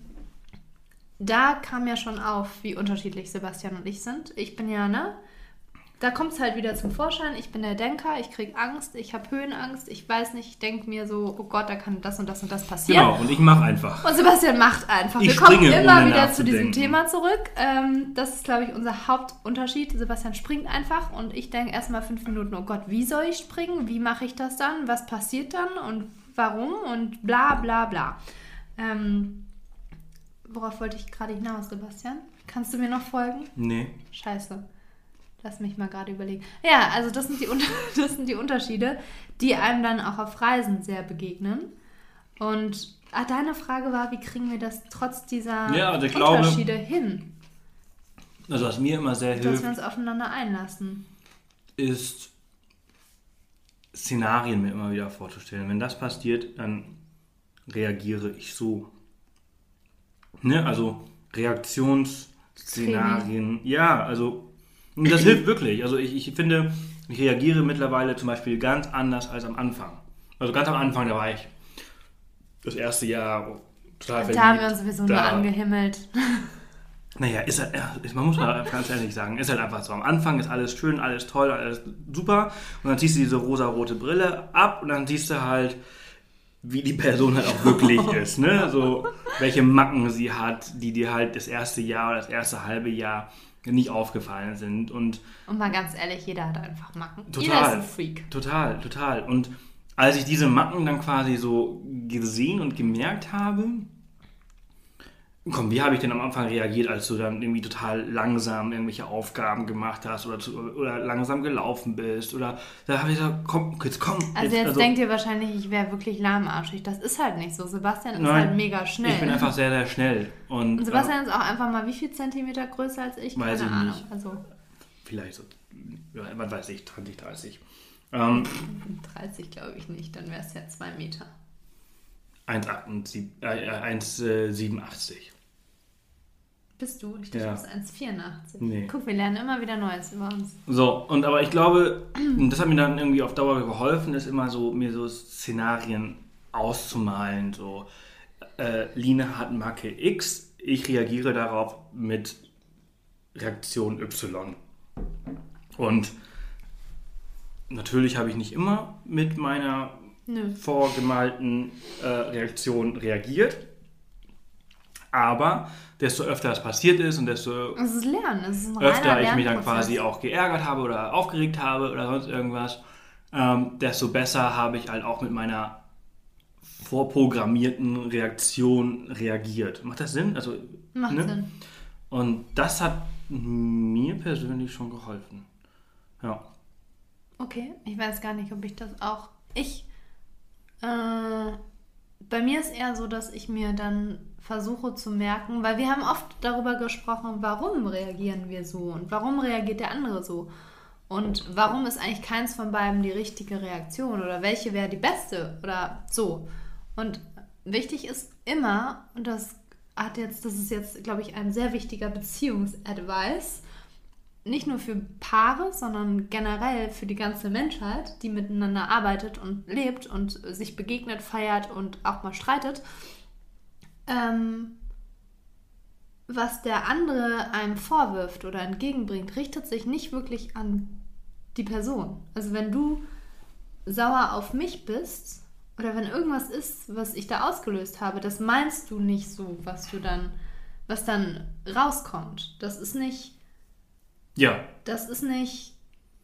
Speaker 2: da kam ja schon auf, wie unterschiedlich Sebastian und ich sind. Ich bin ja, ne? Da kommt es halt wieder zum Vorschein. Ich bin der Denker, ich kriege Angst, ich habe Höhenangst, ich weiß nicht, ich denke mir so, oh Gott, da kann das und das und das passieren.
Speaker 1: genau, und ich mache einfach.
Speaker 2: Und Sebastian macht einfach.
Speaker 1: Ich
Speaker 2: Wir kommen
Speaker 1: springe,
Speaker 2: immer wieder zu diesem. Thema zurück. Ähm, das ist, glaube ich, unser Hauptunterschied. Sebastian springt einfach und ich denke erstmal fünf Minuten, oh Gott, wie soll ich springen? Wie mache ich das dann? Was passiert dann? Und warum? Und bla bla bla. Ähm, worauf wollte ich gerade hinaus, Sebastian? Kannst du mir noch folgen?
Speaker 1: Nee.
Speaker 2: Scheiße. Lass mich mal gerade überlegen. Ja, also das sind, die, das sind die Unterschiede, die einem dann auch auf Reisen sehr begegnen. Und ah, deine Frage war, wie kriegen wir das trotz dieser
Speaker 1: Ja, glaube-
Speaker 2: Unterschiede hin,
Speaker 1: Also was mir immer sehr
Speaker 2: dass
Speaker 1: hilft,
Speaker 2: wir uns aufeinander einlassen?
Speaker 1: ist Szenarien mir immer wieder vorzustellen. Wenn das passiert, dann reagiere ich so. Ne? Also Reaktionsszenarien. Ja, also und das hilft wirklich. Also ich, ich finde, ich reagiere mittlerweile zum Beispiel ganz anders als am Anfang. Also ganz am Anfang, da war ich das erste Jahr total
Speaker 2: Da haben wir
Speaker 1: verliebt.
Speaker 2: uns sowieso nur
Speaker 1: Da-
Speaker 2: angehimmelt.
Speaker 1: naja, ist halt, man muss mal ganz ehrlich sagen, ist halt einfach so. Am Anfang ist alles schön, alles toll, alles super. Und dann ziehst du diese rosa-rote Brille ab und dann siehst du halt, wie die Person halt auch wirklich ist. Ne? So, welche Macken sie hat, die dir halt das erste Jahr oder das erste halbe Jahr nicht aufgefallen sind. Und
Speaker 2: Und mal ganz ehrlich, jeder hat einfach Macken.
Speaker 1: Total.
Speaker 2: Jeder ist ein Freak.
Speaker 1: Total, total. Und als ich diese Macken dann quasi so gesehen und gemerkt habe, komm, wie habe ich denn am Anfang reagiert, als du dann irgendwie total langsam irgendwelche Aufgaben gemacht hast oder, zu, oder langsam gelaufen bist oder da habe ich gesagt, komm, jetzt komm.
Speaker 2: Also jetzt denkt ihr wahrscheinlich, ich wäre wirklich lahmarschig. Das ist halt nicht so. Sebastian ist
Speaker 1: Nein,
Speaker 2: halt mega schnell.
Speaker 1: Ich bin einfach sehr, sehr schnell. Und,
Speaker 2: Und Sebastian ist auch einfach mal wie viel Zentimeter größer als ich?
Speaker 1: Weiß
Speaker 2: Keine
Speaker 1: ich
Speaker 2: Ahnung.
Speaker 1: nicht.
Speaker 2: Also
Speaker 1: äh, vielleicht so, ja, was weiß ich, 20, 30. Ähm,
Speaker 2: 30 glaube ich nicht, dann wäre es ja 2 Meter.
Speaker 1: 1,87. Äh, 1,87.
Speaker 2: Bist du? Ich dachte,
Speaker 1: Ja.
Speaker 2: du bist 1,84.
Speaker 1: Nee.
Speaker 2: Guck, wir lernen immer wieder Neues über uns.
Speaker 1: So, und aber ich glaube, das hat mir dann irgendwie auf Dauer geholfen, ist immer so, mir so Szenarien auszumalen. So, äh, Line hat Marke X, ich reagiere darauf mit Reaktion Y. Und natürlich habe ich nicht immer mit meiner
Speaker 2: Nö.
Speaker 1: vorgemalten äh, Reaktion reagiert. Aber desto öfter es passiert ist und desto
Speaker 2: Es ist Lernen, es ist
Speaker 1: öfter ich mich dann quasi auch geärgert habe oder aufgeregt habe oder sonst irgendwas, ähm, desto besser habe ich halt auch mit meiner vorprogrammierten Reaktion reagiert. Macht das Sinn? Also,
Speaker 2: Macht
Speaker 1: ne?
Speaker 2: Sinn.
Speaker 1: Und das hat mir persönlich schon geholfen. Ja.
Speaker 2: Okay, ich weiß gar nicht, ob ich das auch. Ich. Äh, bei mir ist eher so, dass ich mir dann versuche zu merken, weil wir haben oft darüber gesprochen, warum reagieren wir so und warum reagiert der andere so. Und warum ist eigentlich keins von beiden die richtige Reaktion oder welche wäre die beste oder so. Und wichtig ist immer, und das hat jetzt, das ist jetzt, glaube ich, ein sehr wichtiger Beziehungsadvice, nicht nur für Paare, sondern generell für die ganze Menschheit, die miteinander arbeitet und lebt und sich begegnet, feiert und auch mal streitet, ähm, was der andere einem vorwirft oder entgegenbringt, richtet sich nicht wirklich an die Person. Also wenn du sauer auf mich bist oder wenn irgendwas ist, was ich da ausgelöst habe, das meinst du nicht so, was du dann, was dann rauskommt. Das ist nicht
Speaker 1: Ja,
Speaker 2: das ist nicht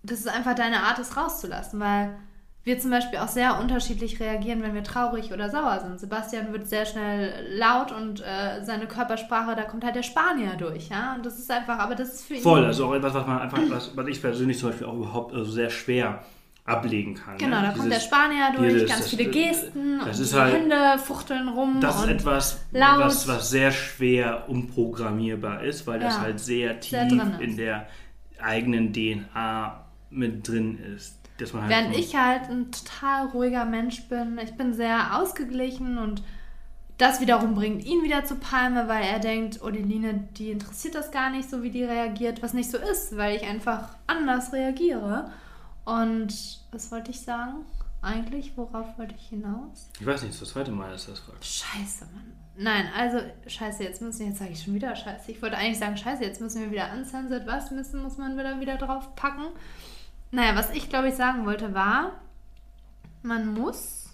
Speaker 2: das ist einfach deine Art, es rauszulassen, weil wir zum Beispiel auch sehr unterschiedlich reagieren, wenn wir traurig oder sauer sind. Sebastian wird sehr schnell laut und äh, seine Körpersprache, da kommt halt der Spanier durch, ja. Und das ist einfach, aber das ist für ihn.
Speaker 1: Voll, also auch etwas, was man einfach, was, was ich persönlich zum Beispiel auch überhaupt also sehr schwer ablegen kann.
Speaker 2: Genau,
Speaker 1: ne?
Speaker 2: da kommt
Speaker 1: Dieses-
Speaker 2: der Spanier durch,
Speaker 1: dieses-
Speaker 2: ganz
Speaker 1: das-
Speaker 2: viele Gesten
Speaker 1: das
Speaker 2: und
Speaker 1: halt-
Speaker 2: Hände fuchteln rum.
Speaker 1: Das ist etwas, was, was sehr schwer umprogrammierbar ist, weil das
Speaker 2: Ja,
Speaker 1: halt sehr tief
Speaker 2: sehr
Speaker 1: in der eigenen DNA mit drin ist. Halt
Speaker 2: Während ich halt ein total ruhiger Mensch bin. Ich bin sehr ausgeglichen und das wiederum bringt ihn wieder zu Palme, weil er denkt, oh, die Line, die interessiert das gar nicht, so wie die reagiert, was nicht so ist, weil ich einfach anders reagiere. Und was wollte ich sagen? Eigentlich, worauf wollte ich hinaus?
Speaker 1: Ich weiß nicht, das ist das zweite Mal, dass du das fragst.
Speaker 2: Scheiße, Mann. Nein, also, scheiße, jetzt müssen, jetzt sage ich schon wieder scheiße. Ich wollte eigentlich sagen, scheiße, jetzt müssen wir wieder uncensored. Was müssen, muss man wieder, wieder drauf packen? Naja, was ich glaube ich sagen wollte war, man muss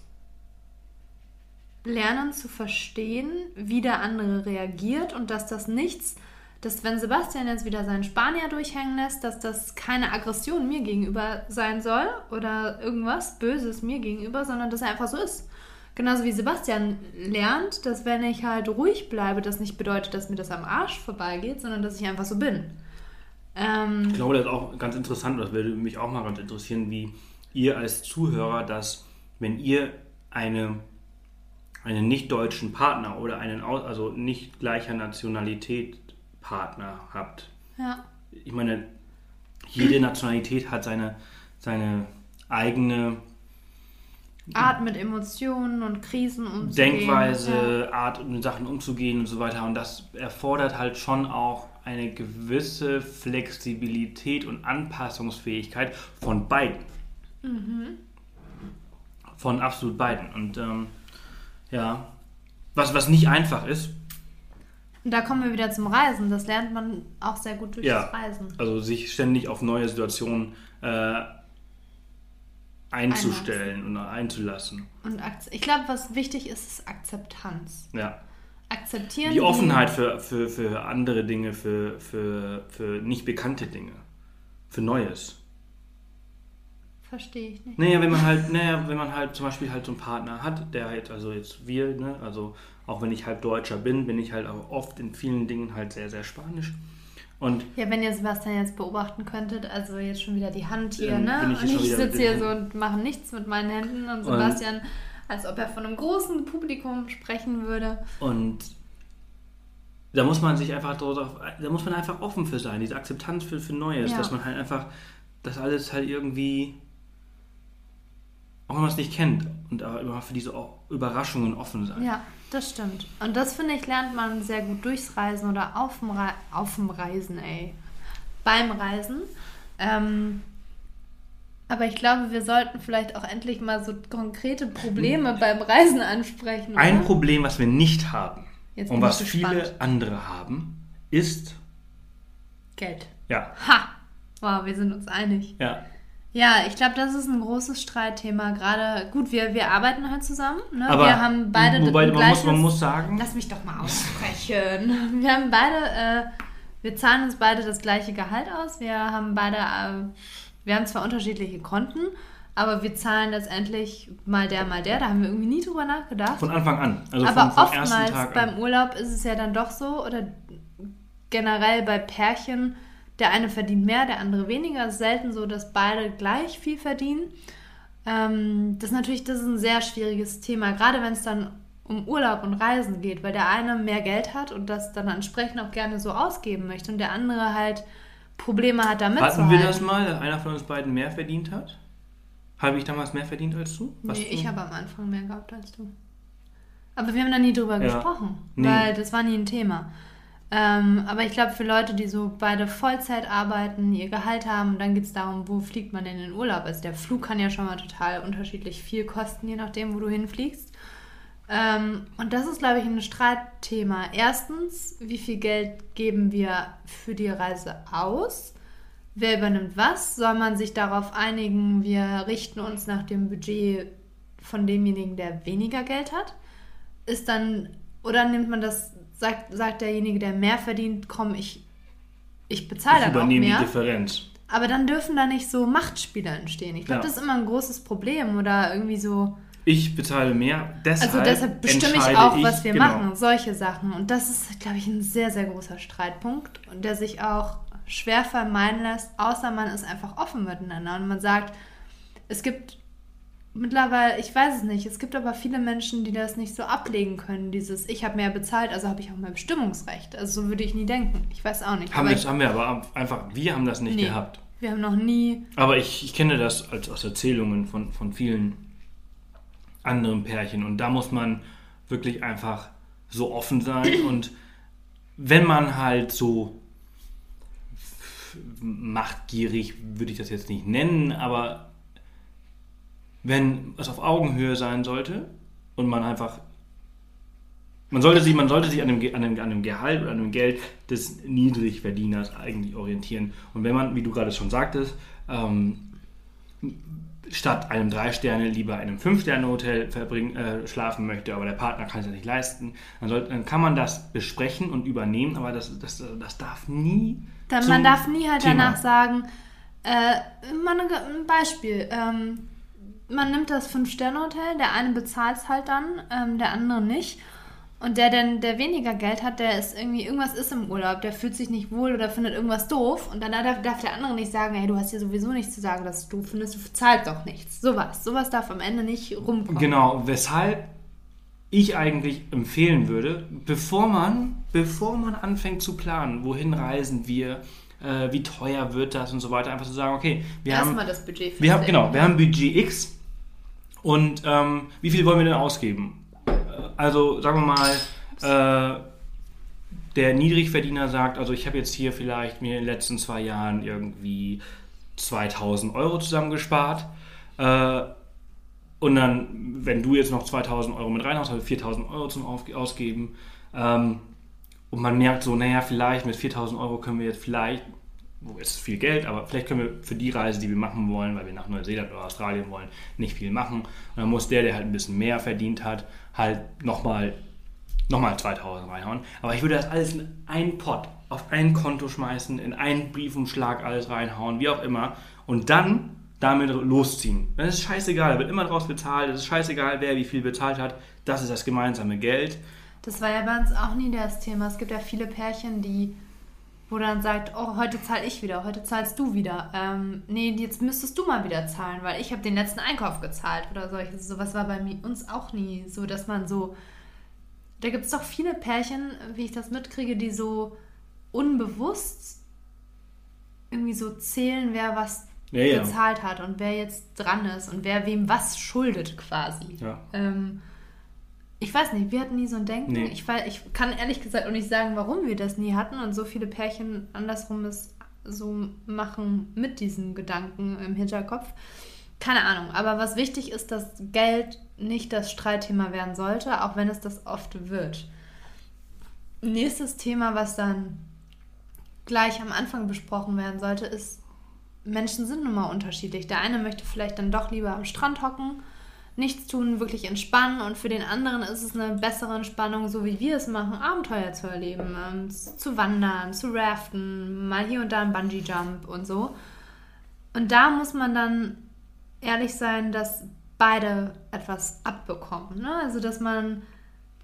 Speaker 2: lernen zu verstehen, wie der andere reagiert und dass das nichts, dass wenn Sebastian jetzt wieder seinen Spanier durchhängen lässt, dass das keine Aggression mir gegenüber sein soll oder irgendwas Böses mir gegenüber, sondern dass er einfach so ist. Genauso wie Sebastian lernt, dass wenn ich halt ruhig bleibe, das nicht bedeutet, dass mir das am Arsch vorbeigeht, sondern dass ich einfach so bin. Ähm,
Speaker 1: Ich glaube, das ist auch ganz interessant, das würde mich auch mal ganz interessieren, wie ihr als Zuhörer das, wenn ihr eine, einen nicht-deutschen Partner oder einen also nicht gleicher Nationalität Partner habt.
Speaker 2: ja.
Speaker 1: Ich meine, jede Nationalität hat seine, seine eigene
Speaker 2: Art mit Emotionen und Krisen umzugehen.
Speaker 1: Denkweise, Art, mit Sachen umzugehen und so weiter. Und das erfordert halt schon auch eine gewisse Flexibilität und Anpassungsfähigkeit von beiden. Von absolut beiden. Und ähm, ja, was, was nicht einfach ist,
Speaker 2: Und da kommen wir wieder zum Reisen. Das lernt man auch sehr gut durch
Speaker 1: Ja.
Speaker 2: das Reisen.
Speaker 1: also sich ständig auf neue Situationen äh, einzustellen und einzulassen.
Speaker 2: Und ich glaube, was wichtig ist, ist Akzeptanz.
Speaker 1: Ja.
Speaker 2: Akzeptieren.
Speaker 1: Die Offenheit für, für, für andere Dinge, für, für, für nicht bekannte Dinge, für Neues.
Speaker 2: Verstehe ich nicht.
Speaker 1: Naja, wenn man halt, naja, wenn man halt zum Beispiel halt so einen Partner hat, der halt, also jetzt wir, ne, also auch wenn ich halb Deutscher bin, bin ich halt auch oft in vielen Dingen halt sehr, sehr Spanisch. Und
Speaker 2: Ja, wenn ihr Sebastian jetzt beobachten könntet, also jetzt schon wieder die Hand hier,
Speaker 1: Ähm,
Speaker 2: ne?
Speaker 1: ich
Speaker 2: und ich sitze hier so und mache nichts mit meinen Händen und Sebastian, als ob er von einem großen Publikum sprechen würde.
Speaker 1: Und da muss man sich einfach drauf, da muss man einfach offen für sein, diese Akzeptanz für, für Neues,
Speaker 2: Ja.
Speaker 1: dass man halt einfach, das alles halt irgendwie, auch wenn man es nicht kennt, und aber immer für diese Überraschungen offen sein.
Speaker 2: Ja, das stimmt. Und das finde ich, lernt man sehr gut durchs Reisen oder auf dem, Re auf dem Reisen, ey. Beim Reisen. Ähm, aber ich glaube, wir sollten vielleicht auch endlich mal so konkrete Probleme beim Reisen ansprechen. Oder?
Speaker 1: Ein Problem, was wir nicht haben
Speaker 2: Jetzt
Speaker 1: und was
Speaker 2: ich
Speaker 1: viele
Speaker 2: gespannt.
Speaker 1: andere haben, ist,
Speaker 2: Geld.
Speaker 1: ja,
Speaker 2: Ha! Wow, wir sind uns einig.
Speaker 1: ja,
Speaker 2: Ja, ich glaube, das ist ein großes Streitthema. Gerade, gut, wir, wir arbeiten halt zusammen. Ne?
Speaker 1: aber
Speaker 2: wir haben beide
Speaker 1: wobei man muss,
Speaker 2: gleiches-
Speaker 1: man muss sagen,
Speaker 2: Lass mich doch mal aussprechen. Wir haben beide, äh, wir zahlen uns beide das gleiche Gehalt aus. Wir haben beide, äh, wir haben zwar unterschiedliche Konten, aber wir zahlen letztendlich mal der, mal der. Da haben wir irgendwie nie drüber nachgedacht.
Speaker 1: von Anfang an, also
Speaker 2: aber
Speaker 1: vom, vom
Speaker 2: oftmals beim
Speaker 1: an.
Speaker 2: Urlaub ist es ja dann doch so, oder generell bei Pärchen, der eine verdient mehr, der andere weniger. Es ist selten so, dass beide gleich viel verdienen. Ähm, das ist natürlich das ist ein sehr schwieriges Thema, gerade wenn es dann um Urlaub und Reisen geht, weil der eine mehr Geld hat und das dann entsprechend auch gerne so ausgeben möchte und der andere halt Probleme hat, damit
Speaker 1: Hatten wir das mal, dass einer von uns beiden mehr verdient hat? Habe ich damals mehr verdient als du? Was
Speaker 2: Nee,
Speaker 1: du?
Speaker 2: ich habe am Anfang mehr gehabt als du. Aber wir haben da nie drüber
Speaker 1: Ja.
Speaker 2: gesprochen,
Speaker 1: Nee.
Speaker 2: weil das war nie ein Thema. Ähm, aber ich glaube, für Leute, die so beide Vollzeit arbeiten, ihr Gehalt haben, dann geht es darum, wo fliegt man denn in den Urlaub? Also der Flug kann ja schon mal total unterschiedlich viel kosten, je nachdem, wo du hinfliegst. Ähm, und das ist, glaube ich, ein Streitthema. Erstens, wie viel Geld geben wir für die Reise aus? Wer übernimmt was? Soll man sich darauf einigen, wir richten uns nach dem Budget von demjenigen, der weniger Geld hat? Ist dann, oder nimmt man das, sagt, sagt derjenige, der mehr verdient, komm, ich, ich bezahle
Speaker 1: Ich
Speaker 2: dann auch
Speaker 1: übernehme die
Speaker 2: mehr.
Speaker 1: Differenz.
Speaker 2: Aber dann dürfen da nicht so Machtspiele entstehen. Ich glaube,
Speaker 1: Ja.
Speaker 2: das ist immer ein großes Problem oder irgendwie so.
Speaker 1: Ich bezahle mehr, deshalb
Speaker 2: Also deshalb bestimme ich auch, was wir
Speaker 1: genau.
Speaker 2: machen, solche Sachen. Und das ist, glaube ich, ein sehr, sehr großer Streitpunkt der sich auch schwer vermeiden lässt, außer man ist einfach offen miteinander und man sagt, es gibt mittlerweile, ich weiß es nicht, es gibt aber viele Menschen, die das nicht so ablegen können, dieses ich habe mehr bezahlt, also habe ich auch mehr Bestimmungsrecht. Also so würde ich nie denken. Ich weiß auch nicht.
Speaker 1: Haben,
Speaker 2: aber
Speaker 1: wir,
Speaker 2: ich,
Speaker 1: das haben wir aber einfach, wir haben das nicht
Speaker 2: Nee.
Speaker 1: gehabt.
Speaker 2: wir haben noch nie
Speaker 1: Aber ich, ich kenne das als aus Erzählungen von, von vielen anderen Pärchen und da muss man wirklich einfach so offen sein und wenn man halt so machtgierig, würde ich das jetzt nicht nennen, aber wenn es auf Augenhöhe sein sollte und man einfach man sollte sich, man sollte sich an dem, an, dem, an dem Gehalt oder an dem Geld des Niedrigverdieners eigentlich orientieren. Und wenn man, wie du gerade schon sagtest, ähm, statt einem Drei-Sterne lieber in einem Fünf-Sterne-Hotel verbringen, äh, schlafen möchte, aber der Partner kann es ja nicht leisten, dann, sollte, dann kann man das besprechen und übernehmen, aber das, das, das darf nie.
Speaker 2: Dann, man darf nie halt
Speaker 1: Thema.
Speaker 2: danach sagen, äh, mal ein, ein Beispiel, ähm, man nimmt das Fünf-Sterne-Hotel, der eine bezahlt es halt dann, ähm, der andere nicht. Und der, denn, der weniger Geld hat, der ist irgendwie, irgendwas ist im Urlaub, der fühlt sich nicht wohl oder findet irgendwas doof. Und dann darf, darf der andere nicht sagen, hey, du hast hier sowieso nichts zu sagen, dass du findest, du zahlst doch nichts. Sowas. Sowas darf am Ende nicht rumkommen.
Speaker 1: Genau, weshalb ich eigentlich empfehlen würde, bevor man, bevor man anfängt zu planen, wohin reisen wir, äh, wie teuer wird das und so weiter, einfach zu sagen, okay, wir haben,
Speaker 2: Erstmal das Budget
Speaker 1: wir haben genau, wir haben Budget X und ähm, wie viel wollen wir denn ausgeben? Also sagen wir mal, äh, der Niedrigverdiener sagt, also ich habe jetzt hier vielleicht mir in den letzten zwei Jahren irgendwie 2000 Euro zusammengespart. Äh, und dann, wenn du jetzt noch 2000 Euro mit reinhaust, habe ich 4000 Euro zum Auf Ausgeben. Ähm, und man merkt so, naja, vielleicht mit 4000 Euro können wir jetzt vielleicht, wo ist viel Geld, aber vielleicht können wir für die Reise, die wir machen wollen, weil wir nach Neuseeland oder Australien wollen, nicht viel machen. Und dann muss der, der halt ein bisschen mehr verdient hat, halt nochmal nochmal 2000 reinhauen. Aber ich würde das alles in einen Pot, auf ein Konto schmeißen, in einen Briefumschlag alles reinhauen, wie auch immer. Und dann damit losziehen. Dann ist es scheißegal, da wird immer draus bezahlt, es ist scheißegal, wer wie viel bezahlt hat. Das ist das gemeinsame Geld.
Speaker 2: Das war ja bei uns auch nie das Thema. Es gibt ja viele Pärchen, die, wo dann sagt, oh, heute zahle ich wieder, heute zahlst du wieder. Ähm, nee, jetzt müsstest du mal wieder zahlen, weil ich habe den letzten Einkauf gezahlt oder solches. Sowas war bei mir, uns auch nie so, dass man so. Da gibt es doch viele Pärchen, wie ich das mitkriege, die so unbewusst irgendwie so zählen, wer was
Speaker 1: Ja, ja.
Speaker 2: bezahlt hat und wer jetzt dran ist und wer wem was schuldet quasi.
Speaker 1: Ja.
Speaker 2: Ähm, ich weiß nicht, wir hatten nie so ein Denken.
Speaker 1: Nee.
Speaker 2: Ich, weiß, ich kann ehrlich gesagt auch nicht sagen, warum wir das nie hatten und so viele Pärchen andersrum es so machen mit diesen Gedanken im Hinterkopf. Keine Ahnung, aber was wichtig ist, dass Geld nicht das Streitthema werden sollte, auch wenn es das oft wird. Nächstes Thema, was dann gleich am Anfang besprochen werden sollte, ist, Menschen sind nun mal unterschiedlich. Der eine möchte vielleicht dann doch lieber am Strand hocken, nichts tun, wirklich entspannen und für den anderen ist es eine bessere Entspannung, so wie wir es machen, Abenteuer zu erleben, ähm, zu wandern, zu raften, mal hier und da ein Bungee-Jump und so. Und da muss man dann ehrlich sein, dass beide etwas abbekommen. Ne? Also, dass man,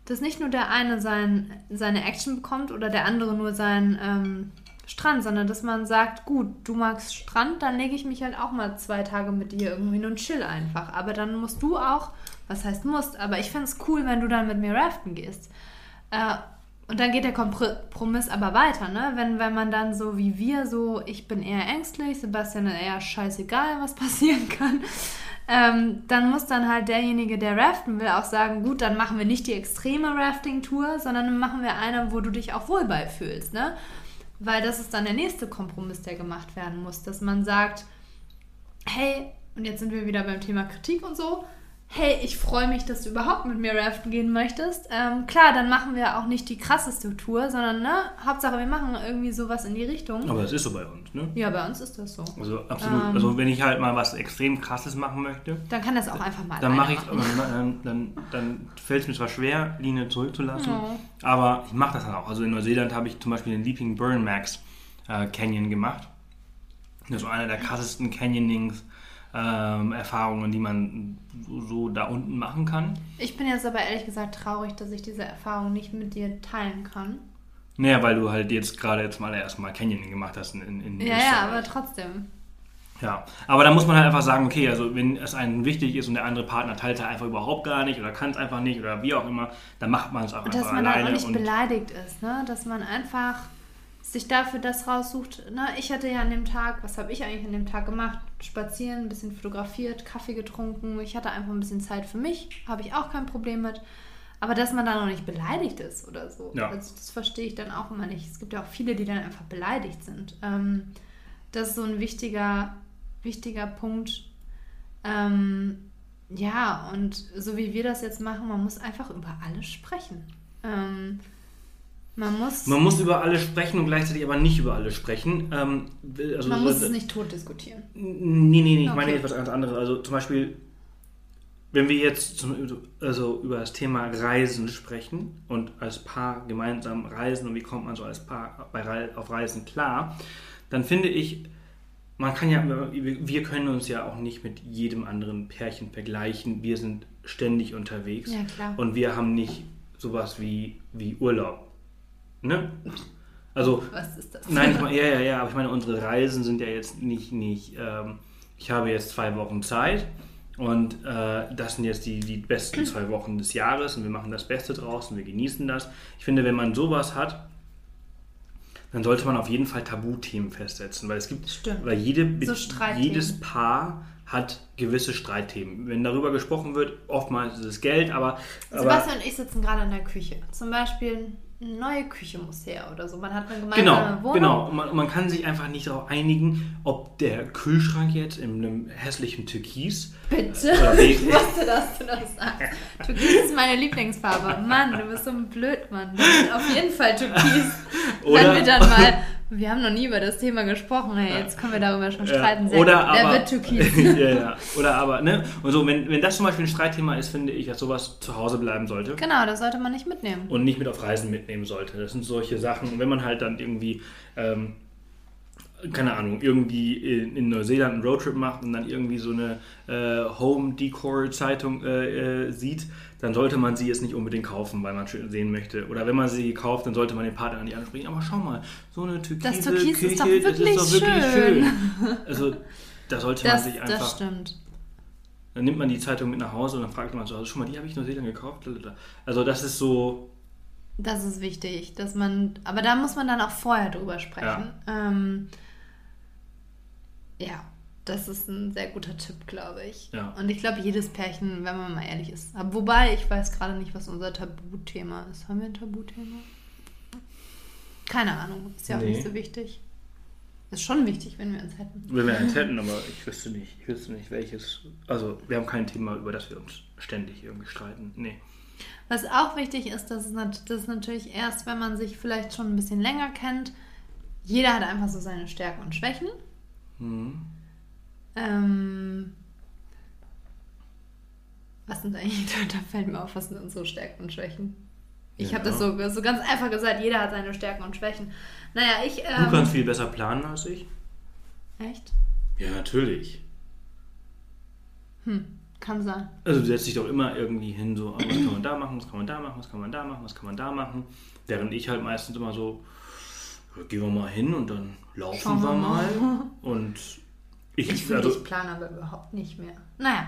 Speaker 2: dass nicht nur der eine sein, seine Action bekommt oder der andere nur seinen ähm, Strand, sondern dass man sagt, gut, du magst Strand, dann lege ich mich halt auch mal zwei Tage mit dir irgendwie hin und chill einfach. Aber dann musst du auch, was heißt musst, aber ich fände es cool, wenn du dann mit mir raften gehst. Äh, und dann geht der Kompromiss aber weiter, ne? Wenn, wenn man dann so wie wir, so, ich bin eher ängstlich, Sebastian ist eher scheißegal, was passieren kann, ähm, dann muss dann halt derjenige, der raften will, auch sagen, gut, dann machen wir nicht die extreme Rafting-Tour, sondern machen wir eine, wo du dich auch wohl bei fühlst, ne? Weil das ist dann der nächste Kompromiss, der gemacht werden muss, dass man sagt, hey, und jetzt sind wir wieder beim Thema Kritik und so, hey, ich freue mich, dass du überhaupt mit mir raften gehen möchtest. Ähm, klar, dann machen wir auch nicht die krasseste Tour, sondern, ne, Hauptsache wir machen irgendwie sowas in die Richtung.
Speaker 1: Aber das ist so bei uns, ne?
Speaker 2: Ja, bei uns ist das so.
Speaker 1: Also absolut.
Speaker 2: Ähm.
Speaker 1: also wenn ich halt mal was extrem krasses machen möchte,
Speaker 2: Dann kann das auch einfach mal
Speaker 1: dann mache ich, dann, dann, dann fällt es mir zwar schwer, Line zurückzulassen,
Speaker 2: Ja.
Speaker 1: aber ich mache das dann auch. Also in Neuseeland habe ich zum Beispiel den Leaping Burn Max äh, Canyon gemacht. Das ist so eine der krassesten Canyonings. Ähm, Erfahrungen, die man so, da unten machen kann.
Speaker 2: Ich bin jetzt aber ehrlich gesagt traurig, dass ich diese Erfahrung nicht mit dir teilen kann.
Speaker 1: Naja, weil du halt jetzt gerade jetzt mal erstmal Canyoning gemacht hast in, in
Speaker 2: Ja,
Speaker 1: Österreich.
Speaker 2: ja, aber trotzdem.
Speaker 1: Ja, aber da muss man halt einfach sagen, okay, also wenn es einem wichtig ist und der andere Partner teilt es einfach überhaupt gar nicht oder kann es einfach nicht oder wie auch immer, dann macht man es auch
Speaker 2: Und
Speaker 1: einfach
Speaker 2: dass man
Speaker 1: alleine.
Speaker 2: auch nicht beleidigt ist, ne? Dass man einfach sich dafür das raussucht. Ne? Ich hatte ja an dem Tag, was habe ich eigentlich an dem Tag gemacht? Spazieren, ein bisschen fotografiert, Kaffee getrunken. Ich hatte einfach ein bisschen Zeit für mich, habe ich auch kein Problem mit. Aber dass man da noch nicht beleidigt ist oder so,
Speaker 1: Ja.
Speaker 2: also das verstehe ich dann auch immer nicht. Es gibt ja auch viele, die dann einfach beleidigt sind. Ähm, das ist so ein wichtiger, wichtiger Punkt. Ähm, ja, und so wie wir das jetzt machen, man muss einfach über alles sprechen. Ähm, man muss,
Speaker 1: man muss über alles sprechen und gleichzeitig aber nicht über alles sprechen. Ähm, also
Speaker 2: man muss es nicht tot diskutieren.
Speaker 1: Nee, nee, nee, ich meine
Speaker 2: Okay.
Speaker 1: jetzt was ganz anderes. Also zum Beispiel, wenn wir jetzt zum, also über das Thema Reisen sprechen und als Paar gemeinsam reisen und wie kommt man so als Paar bei, auf Reisen klar, dann finde ich, man kann ja, wir können uns ja auch nicht mit jedem anderen Pärchen vergleichen. Wir sind ständig unterwegs
Speaker 2: Ja,
Speaker 1: und wir haben nicht sowas wie, wie Urlaub. Ne? Also
Speaker 2: Was ist das?
Speaker 1: Nein, ich meine, ja, ja, ja, aber ich meine, unsere Reisen sind ja jetzt nicht, nicht ähm, ich habe jetzt zwei Wochen Zeit und äh, das sind jetzt die, die besten zwei Wochen des Jahres und wir machen das Beste draus und wir genießen das. Ich finde, wenn man sowas hat, dann sollte man auf jeden Fall Tabuthemen festsetzen, weil es gibt,
Speaker 2: Stimmt.
Speaker 1: weil jede,
Speaker 2: So
Speaker 1: jedes Paar hat gewisse Streitthemen. Wenn darüber gesprochen wird, oftmals ist es Geld, aber, aber
Speaker 2: Sebastian und ich sitzen gerade in der Küche. Zum Beispiel neue Küche muss her oder so. Man hat eine gemeinsame
Speaker 1: Genau,
Speaker 2: Wohnung.
Speaker 1: genau. Und man, man kann sich einfach nicht darauf einigen, ob der Kühlschrank jetzt in einem hässlichen Türkis
Speaker 2: Bitte.
Speaker 1: Oder
Speaker 2: Ich wusste, dass du das sagst. Türkis ist meine Lieblingsfarbe. Mann, du bist so ein Blödmann. Auf jeden Fall Türkis.
Speaker 1: Oder-
Speaker 2: Wenn wir dann mal. Wir haben noch nie über das Thema gesprochen. Hey, jetzt können wir darüber schon streiten. Sehr
Speaker 1: oder
Speaker 2: gut. Der
Speaker 1: aber,
Speaker 2: wird Türkis.
Speaker 1: ja, ja. Oder aber, ne? Und so, wenn, wenn das zum Beispiel ein Streitthema ist, finde ich, dass sowas zu Hause bleiben sollte.
Speaker 2: Genau, das sollte man nicht mitnehmen.
Speaker 1: und nicht mit auf Reisen mitnehmen sollte. Das sind solche Sachen. Und wenn man halt dann irgendwie, ähm, keine Ahnung, irgendwie in, in Neuseeland einen Roadtrip macht und dann irgendwie so eine äh, Home Decor Zeitung äh, äh, sieht, dann sollte man sie jetzt nicht unbedingt kaufen, weil man schön sehen möchte. Oder wenn man sie kauft, dann sollte man den Partner an die ansprechen. Aber schau mal, so eine türkise
Speaker 2: Das Türkis
Speaker 1: Küche,
Speaker 2: ist doch
Speaker 1: das
Speaker 2: wirklich
Speaker 1: ist doch wirklich
Speaker 2: schön.
Speaker 1: schön. Also da sollte
Speaker 2: Das,
Speaker 1: man sich
Speaker 2: das
Speaker 1: einfach
Speaker 2: stimmt.
Speaker 1: dann nimmt man die Zeitung mit nach Hause und dann fragt man so, also schon mal, die habe ich in Neuseeland gekauft. Also das ist so,
Speaker 2: Das ist wichtig, dass man, aber da muss man dann auch vorher drüber sprechen. Ja, ähm, ja das ist ein sehr guter Tipp, glaube ich.
Speaker 1: Ja.
Speaker 2: Und ich glaube, jedes Pärchen, wenn man mal ehrlich ist. Aber wobei, ich weiß gerade nicht, was unser Tabuthema ist. Haben wir ein Tabuthema? Keine Ahnung, ist ja auch
Speaker 1: Nee.
Speaker 2: nicht so wichtig. Ist schon wichtig, wenn wir uns hätten.
Speaker 1: wenn wir eins hätten, aber ich wüsste nicht, ich wüsste nicht welches. Also wir haben kein Thema, über das wir uns ständig irgendwie streiten. Nee.
Speaker 2: Was auch wichtig ist, das ist, nat das natürlich erst, wenn man sich vielleicht schon ein bisschen länger kennt. Jeder hat einfach so seine Stärken und Schwächen.
Speaker 1: Mhm.
Speaker 2: Ähm, was sind eigentlich, da fällt mir auf, was sind unsere Stärken und Schwächen? Ich
Speaker 1: Ja.
Speaker 2: habe das so, so ganz einfach gesagt, jeder hat seine Stärken und Schwächen. Naja, ich.
Speaker 1: Du
Speaker 2: Ähm,
Speaker 1: kannst viel besser planen als ich.
Speaker 2: echt?
Speaker 1: Ja, natürlich.
Speaker 2: Hm, kann sein.
Speaker 1: Also du setzt dich doch immer irgendwie hin, so, ah, was kann man da machen, was kann man da machen, was kann man da machen, was kann man da machen. Während ich halt meistens immer so, gehen wir mal hin und dann laufen
Speaker 2: Schauen wir
Speaker 1: wir
Speaker 2: mal.
Speaker 1: mal. Und ich,
Speaker 2: Ich finde,
Speaker 1: also,
Speaker 2: ich plane aber überhaupt nicht mehr. Naja,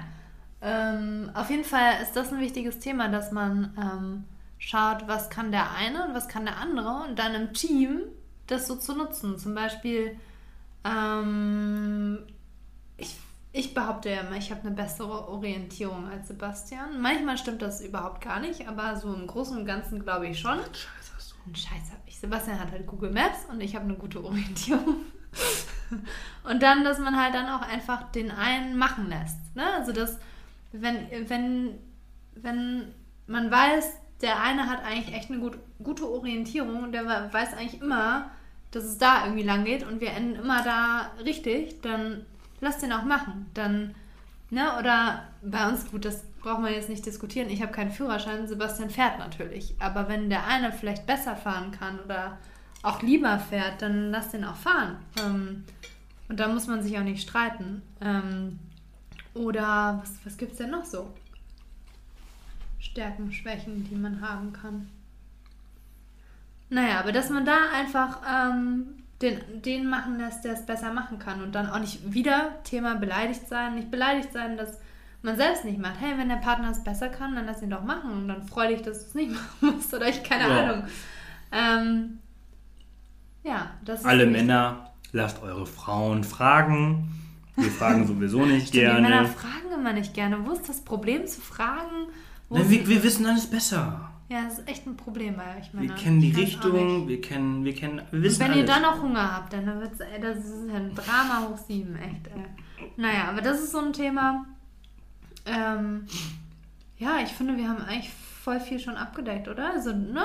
Speaker 2: ähm, auf jeden Fall ist das ein wichtiges Thema, dass man ähm, schaut, was kann der eine und was kann der andere und dann im Team das so zu nutzen. Zum Beispiel, ähm, ich, ich behaupte ja immer, ich habe eine bessere Orientierung als Sebastian. Manchmal stimmt das überhaupt gar nicht, aber so im Großen und Ganzen glaube ich schon.
Speaker 1: Scheiße hast du.
Speaker 2: Und Scheiß habe ich. Sebastian hat halt Google Maps und ich habe eine gute Orientierung. und dann, dass man halt dann auch einfach den einen machen lässt. Ne? Also, dass, wenn, wenn, wenn man weiß, der eine hat eigentlich echt eine gut, gute Orientierung und der weiß eigentlich immer, dass es da irgendwie lang geht und wir enden immer da richtig, dann lass den auch machen. Dann, ne, oder bei uns, gut, das braucht man jetzt nicht diskutieren. Ich habe keinen Führerschein, Sebastian fährt natürlich. Aber wenn der eine vielleicht besser fahren kann oder auch lieber fährt, dann lass den auch fahren. Ähm, Und da muss man sich auch nicht streiten. Ähm, oder was, was gibt es denn noch so? Stärken, Schwächen, die man haben kann. Naja, aber dass man da einfach ähm, den, den machen lässt, der es besser machen kann. Und dann auch nicht wieder Thema beleidigt sein, nicht beleidigt sein, dass man selbst nicht macht. Hey, wenn der Partner es besser kann, dann lass ihn doch machen. Und dann freu dich, dass du es nicht machen musst. Oder ich, keine
Speaker 1: Ja.
Speaker 2: Ahnung. Ähm, ja, das ist
Speaker 1: Alle
Speaker 2: wichtig.
Speaker 1: Männer, lasst eure Frauen fragen. Wir fragen sowieso nicht
Speaker 2: Stimmt, Die Männer
Speaker 1: gerne.
Speaker 2: fragen immer nicht gerne. Wo ist das Problem zu fragen?
Speaker 1: Nein, wir, wir wissen alles besser.
Speaker 2: ja, das ist echt ein Problem bei euch
Speaker 1: Wir
Speaker 2: Männern.
Speaker 1: kennen die Richtung, wir kennen, wir kennen, wir
Speaker 2: Und
Speaker 1: wissen
Speaker 2: wenn
Speaker 1: alles.
Speaker 2: ihr dann noch Hunger habt, dann wird's, ey, das ist ein Drama hoch sieben, echt. Ey. Naja, aber das ist so ein Thema. Ähm, ja, ich finde, wir haben eigentlich voll viel schon abgedeckt, oder? Also, ne?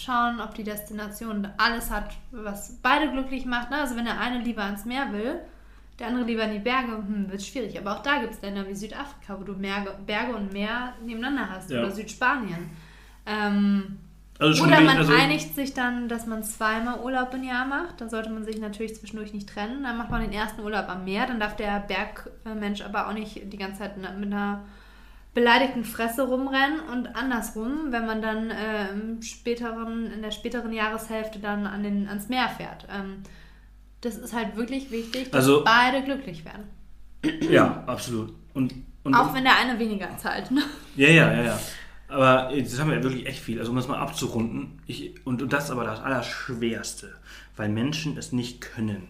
Speaker 2: Schauen, ob die Destination alles hat, was beide glücklich macht. Ne? Also, wenn der eine lieber ans Meer will, der andere lieber in die Berge, hm, wird schwierig. Aber auch da gibt es Länder wie Südafrika, wo du Berge, Berge und Meer nebeneinander hast.
Speaker 1: Ja.
Speaker 2: Oder Südspanien. Ähm,
Speaker 1: also
Speaker 2: oder man
Speaker 1: also,
Speaker 2: einigt sich dann, dass man zweimal Urlaub im Jahr macht. Da sollte man sich natürlich zwischendurch nicht trennen. Dann macht man den ersten Urlaub am Meer. Dann darf der Bergmensch aber auch nicht die ganze Zeit mit einer beleidigten Fresse rumrennen. Und andersrum, wenn man dann äh, im späteren, in der späteren Jahreshälfte dann an den, ans Meer fährt. Ähm, das ist halt wirklich wichtig, dass
Speaker 1: Also-
Speaker 2: beide glücklich werden.
Speaker 1: Ja, absolut. Und, und
Speaker 2: Auch wenn der eine weniger zahlt. Ne?
Speaker 1: Ja, ja, ja, ja. Aber jetzt haben wir ja wirklich echt viel. Also um das mal abzurunden. Ich, und, und das ist aber das Allerschwerste, weil Menschen es nicht können.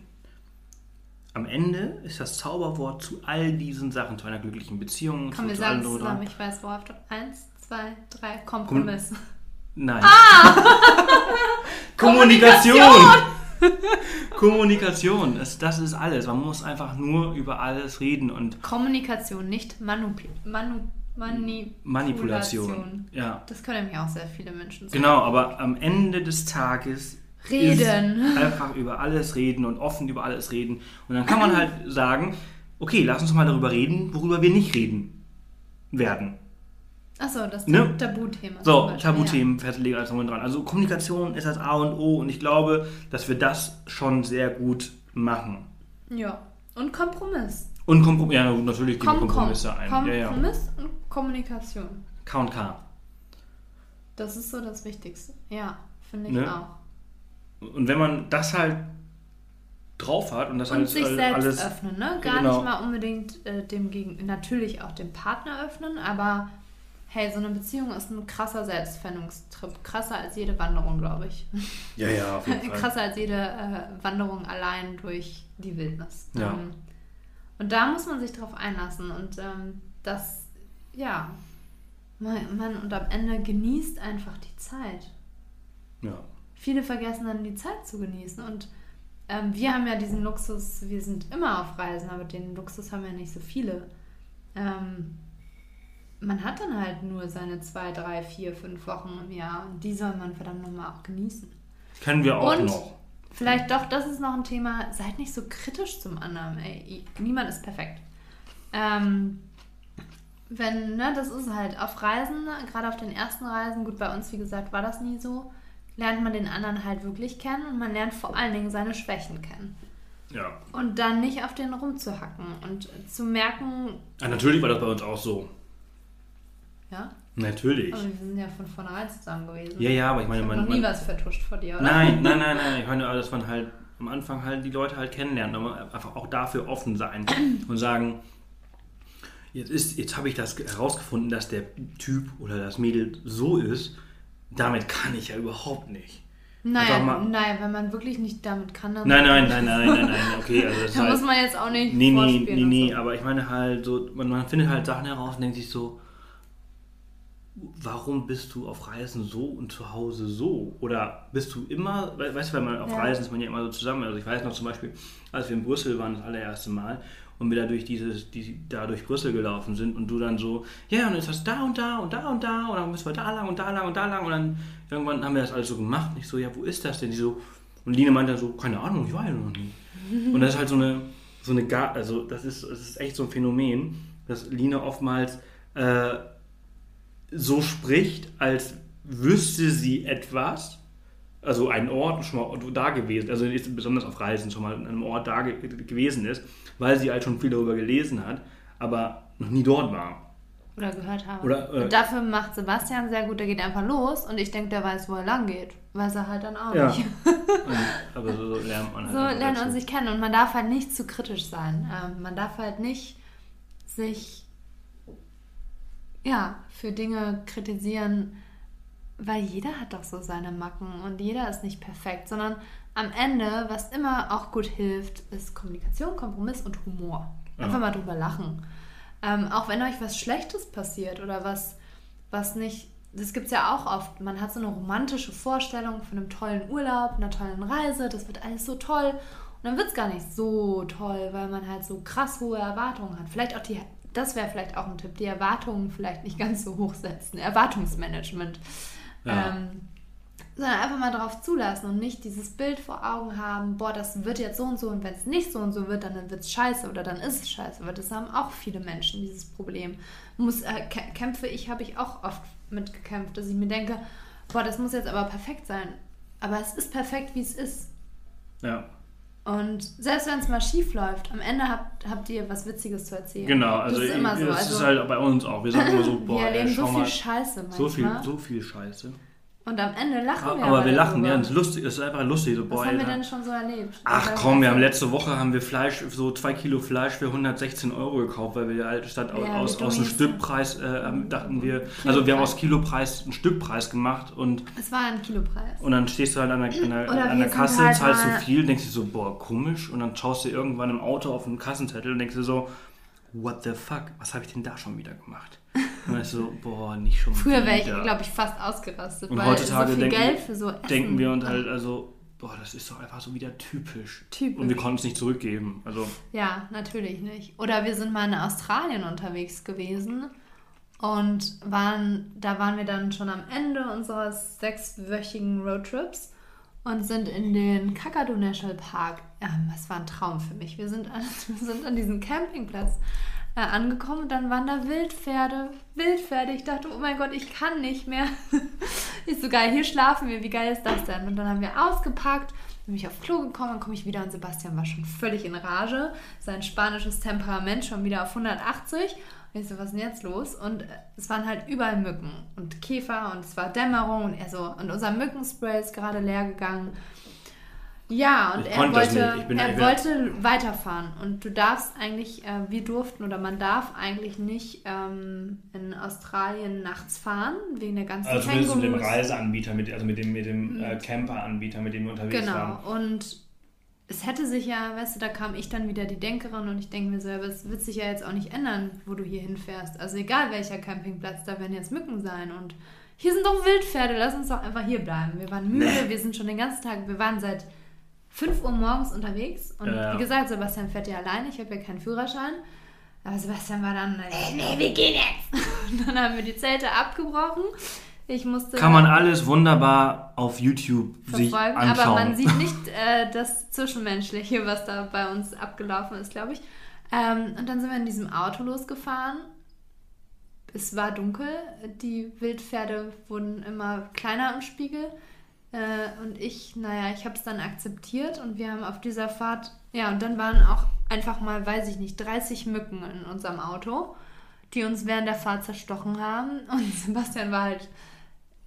Speaker 1: Am Ende ist das Zauberwort zu all diesen Sachen, zu einer glücklichen Beziehung,
Speaker 2: Komm,
Speaker 1: zu,
Speaker 2: wir
Speaker 1: zu
Speaker 2: sagen zusammen. Ich weiß, worauf du. Eins, zwei, drei, Kompromiss.
Speaker 1: Nein.
Speaker 2: Ah!
Speaker 1: Kommunikation! Kommunikation, das, das ist alles. Man muss einfach nur über alles reden und
Speaker 2: Kommunikation, nicht Manupl Manu Manipulation.
Speaker 1: Manipulation. Ja,
Speaker 2: Das können nämlich auch sehr viele Menschen sagen.
Speaker 1: genau, aber am Ende des Tages
Speaker 2: Reden.
Speaker 1: Einfach über alles reden und offen über alles reden. Und dann kann man halt sagen, okay, lass uns mal darüber reden, worüber wir nicht reden werden.
Speaker 2: Achso, das
Speaker 1: Ne?
Speaker 2: Tabuthema.
Speaker 1: So,
Speaker 2: Beispiel,
Speaker 1: Tabuthemen festlegen als dran. Also Kommunikation ist das A und O und ich glaube, dass wir das schon sehr gut machen.
Speaker 2: Ja. ja. Und Kompromiss.
Speaker 1: Und Komprom ja, natürlich gehen
Speaker 2: komm.
Speaker 1: Kompromisse ein. Ja, ja.
Speaker 2: Kompromiss und Kommunikation.
Speaker 1: K und K.
Speaker 2: Das ist so das Wichtigste. Ja, finde ich
Speaker 1: Ne?
Speaker 2: auch.
Speaker 1: Und wenn man das halt drauf hat und das
Speaker 2: Und
Speaker 1: halt
Speaker 2: sich
Speaker 1: all-
Speaker 2: selbst
Speaker 1: alles
Speaker 2: öffnen, ne? Gar
Speaker 1: Genau.
Speaker 2: nicht mal unbedingt äh, dem gegen natürlich auch dem Partner öffnen, aber hey, so eine Beziehung ist ein krasser Selbstfindungstrip. Krasser als jede Wanderung, glaube ich.
Speaker 1: Ja, ja, auf jeden Fall.
Speaker 2: krasser als jede äh, Wanderung allein durch die Wildnis.
Speaker 1: Ja.
Speaker 2: Ähm, und da muss man sich drauf einlassen und ähm, das, ja, man, man und am Ende genießt einfach die Zeit.
Speaker 1: Ja.
Speaker 2: Viele vergessen dann die Zeit zu genießen und ähm, wir haben ja diesen Luxus, wir sind immer auf Reisen, aber den Luxus haben ja nicht so viele. Ähm, man hat dann halt nur seine zwei, drei, vier, fünf Wochen im Jahr und die soll man verdammt nochmal auch genießen.
Speaker 1: Können wir auch
Speaker 2: Und
Speaker 1: noch.
Speaker 2: vielleicht doch, das ist noch ein Thema, seid nicht so kritisch zum anderen. Ey, niemand ist perfekt. Ähm, wenn, ne, das ist halt auf Reisen, gerade auf den ersten Reisen, gut, bei uns, wie gesagt, war das nie so, lernt man den anderen halt wirklich kennen und man lernt vor allen Dingen seine Schwächen kennen.
Speaker 1: Ja.
Speaker 2: Und dann nicht auf den rumzuhacken und zu merken,
Speaker 1: Ah, natürlich war das bei uns auch so.
Speaker 2: ja,
Speaker 1: Natürlich.
Speaker 2: aber wir sind ja von vornherein zusammen gewesen.
Speaker 1: Ja, ja, aber ich meine,
Speaker 2: ich
Speaker 1: man,
Speaker 2: noch nie
Speaker 1: man,
Speaker 2: was vertuscht vor dir, oder?
Speaker 1: Nein, nein, nein, nein. Ich meine, dass man halt am Anfang halt die Leute halt kennenlernt, aber einfach auch dafür offen sein und sagen, jetzt ist, jetzt habe ich das herausgefunden, dass der Typ oder das Mädel so ist. Damit kann ich ja überhaupt nicht.
Speaker 2: Naja,
Speaker 1: mal-
Speaker 2: nein, wenn man wirklich nicht damit kann, dann
Speaker 1: Nein, nein, nein, nein, nein, nein. Okay, also das
Speaker 2: Da
Speaker 1: halt,
Speaker 2: muss man jetzt auch nicht
Speaker 1: Nee, nee, nee, nee,
Speaker 2: so.
Speaker 1: aber ich meine halt so, man, man findet halt Sachen heraus und denkt sich so, warum bist du auf Reisen so und zu Hause so? Oder bist du immer, we- weißt du, wenn man auf
Speaker 2: Ja.
Speaker 1: Reisen ist man ja immer so zusammen. Also ich weiß noch zum Beispiel, als wir in Brüssel waren das allererste Mal und wir da durch dieses, die, da durch Brüssel gelaufen sind und du dann so, ja, und jetzt ist das da und da und da und da und dann müssen wir da lang und da lang und da lang und dann irgendwann haben wir das alles so gemacht. Und ich so, ja, wo ist das denn? Die so, und Line meinte dann so, keine Ahnung, ich war ja noch nie. Und das ist halt so eine, so eine, also das ist, das ist echt so ein Phänomen, dass Line oftmals äh, so spricht, als wüsste sie etwas also einen Ort schon mal da gewesen, also besonders auf Reisen schon mal an einem Ort da ge gewesen ist, weil sie halt schon viel darüber gelesen hat, aber noch nie dort war.
Speaker 2: Oder gehört habe.
Speaker 1: Oder, äh,
Speaker 2: und dafür macht Sebastian sehr gut, der geht einfach los und ich denke, der weiß, wo er lang geht. Weiß er halt dann auch
Speaker 1: Ja.
Speaker 2: nicht.
Speaker 1: Aber so, so lernt man halt.
Speaker 2: So lernt man sich kennen und man darf halt nicht zu kritisch sein. Ähm, man darf halt nicht sich ja, für Dinge kritisieren, weil jeder hat doch so seine Macken und jeder ist nicht perfekt, sondern am Ende, was immer auch gut hilft, ist Kommunikation, Kompromiss und Humor. Einfach
Speaker 1: Ja.
Speaker 2: mal drüber lachen. Ähm, auch wenn euch was Schlechtes passiert oder was, was nicht, das gibt es ja auch oft. Man hat so eine romantische Vorstellung von einem tollen Urlaub, einer tollen Reise, das wird alles so toll. Und dann wird es gar nicht so toll, weil man halt so krass hohe Erwartungen hat. Vielleicht auch die, das wäre vielleicht auch ein Tipp, die Erwartungen vielleicht nicht ganz so hoch setzen. Erwartungsmanagement.
Speaker 1: Ja.
Speaker 2: Ähm, sondern einfach mal darauf zulassen und nicht dieses Bild vor Augen haben, boah, das wird jetzt so und so und wenn es nicht so und so wird, dann, dann wird es scheiße oder dann ist es scheiße. Aber das haben auch viele Menschen, dieses Problem. Muss, äh, Kä- Kämpfe, ich habe ich auch oft mitgekämpft, dass ich mir denke, boah, das muss jetzt aber perfekt sein. Aber es ist perfekt, wie es ist.
Speaker 1: Ja,
Speaker 2: Und selbst wenn es mal schief läuft, am Ende habt, habt ihr was Witziges zu erzählen.
Speaker 1: genau. Also
Speaker 2: das ist immer so.
Speaker 1: das
Speaker 2: Also,
Speaker 1: ist halt bei uns auch. Wir sagen immer so,
Speaker 2: wir
Speaker 1: boah, ey,
Speaker 2: erleben so
Speaker 1: schau
Speaker 2: viel
Speaker 1: mal,
Speaker 2: Scheiße manchmal.
Speaker 1: so viel, so viel Scheiße.
Speaker 2: Und am Ende lachen wir
Speaker 1: Aber wir lachen,
Speaker 2: darüber.
Speaker 1: ja, das ist lustig, das ist einfach lustig. So,
Speaker 2: Was
Speaker 1: boah,
Speaker 2: haben wir
Speaker 1: Alter.
Speaker 2: denn schon so erlebt?
Speaker 1: Ach komm, wir haben letzte Woche haben wir Fleisch, so zwei Kilo Fleisch für 116 Euro gekauft, weil wir halt statt
Speaker 2: Ja,
Speaker 1: aus, aus dem
Speaker 2: Dummies.
Speaker 1: Stückpreis äh, ähm, dachten wir, also wir haben aus Kilopreis einen Stückpreis gemacht und,
Speaker 2: Es war ein Kilopreis.
Speaker 1: und dann stehst du halt an der, an der,
Speaker 2: Oder
Speaker 1: an
Speaker 2: wir
Speaker 1: der Kasse,
Speaker 2: halt
Speaker 1: zahlst
Speaker 2: mal-
Speaker 1: du viel, denkst dir so, boah, komisch und dann schaust du irgendwann im Auto auf den Kassenzettel und denkst dir so, what the fuck, was habe ich denn da schon wieder gemacht? Und dann ist so, boah, nicht schon
Speaker 2: Früher wäre ich,
Speaker 1: wieder.
Speaker 2: glaube ich, fast ausgerastet,
Speaker 1: Und
Speaker 2: weil
Speaker 1: heutzutage
Speaker 2: so viel
Speaker 1: denken-
Speaker 2: Geld für so Essen.
Speaker 1: denken wir uns halt also, boah, das ist doch einfach so wieder typisch.
Speaker 2: Typisch.
Speaker 1: Und wir konnten es nicht zurückgeben. Also,
Speaker 2: Ja, natürlich nicht. Oder wir sind mal in Australien unterwegs gewesen und waren, da waren wir dann schon am Ende unseres sechswöchigen Roadtrips und sind in den Kakadu National Park. Ähm, das war ein Traum für mich. Wir sind an, wir sind an diesem Campingplatz äh, angekommen und dann waren da Wildpferde. Wildpferde. Ich dachte, oh mein Gott, ich kann nicht mehr. ist so geil, hier schlafen wir. Wie geil ist das denn? Und dann haben wir ausgepackt, bin ich auf Klo gekommen, dann komme ich wieder und Sebastian war schon völlig in Rage. Sein spanisches Temperament schon wieder auf 180. Und ich so, was ist denn jetzt los? Und äh, es waren halt überall Mücken und Käfer und es war Dämmerung und er so, und unser Mückenspray ist gerade leer gegangen. Ja, und
Speaker 1: Ich
Speaker 2: er wollte, er wollte weiterfahren. Und du darfst eigentlich, äh, wir durften oder man darf eigentlich nicht ähm, in Australien nachts fahren, wegen der ganzen
Speaker 1: also zumindest mit dem. Reiseanbieter, mit, also mit dem, mit dem äh, Camperanbieter, mit dem wir unterwegs
Speaker 2: Genau.
Speaker 1: waren.
Speaker 2: Und es hätte sich ja, weißt du, da kam ich dann wieder die Denkerin und ich denke mir selber, es wird sich ja jetzt auch nicht ändern, wo du hier hinfährst. Also egal welcher Campingplatz, da werden jetzt Mücken sein und hier sind doch Wildpferde, lass uns doch einfach hier bleiben. Wir waren müde,
Speaker 1: Nee.
Speaker 2: wir sind schon den ganzen Tag, wir waren seit 5 Uhr morgens unterwegs und
Speaker 1: Ja.
Speaker 2: wie gesagt, Sebastian fährt ja alleine, ich habe ja keinen Führerschein. Aber Sebastian war dann, äh, nee, wir gehen jetzt. Und dann haben wir die Zelte abgebrochen. Ich musste
Speaker 1: Kann man alles wunderbar auf YouTube sich anschauen.
Speaker 2: aber man sieht nicht äh, das Zwischenmenschliche, was da bei uns abgelaufen ist, glaube ich. Ähm, und dann sind wir in diesem Auto losgefahren. Es war dunkel, die Wildpferde wurden immer kleiner im Spiegel. Äh, und ich, naja, ich habe es dann akzeptiert und wir haben auf dieser Fahrt, ja, und dann waren auch einfach mal, weiß ich nicht, 30 Mücken in unserem Auto, die uns während der Fahrt zerstochen haben. Und Sebastian war halt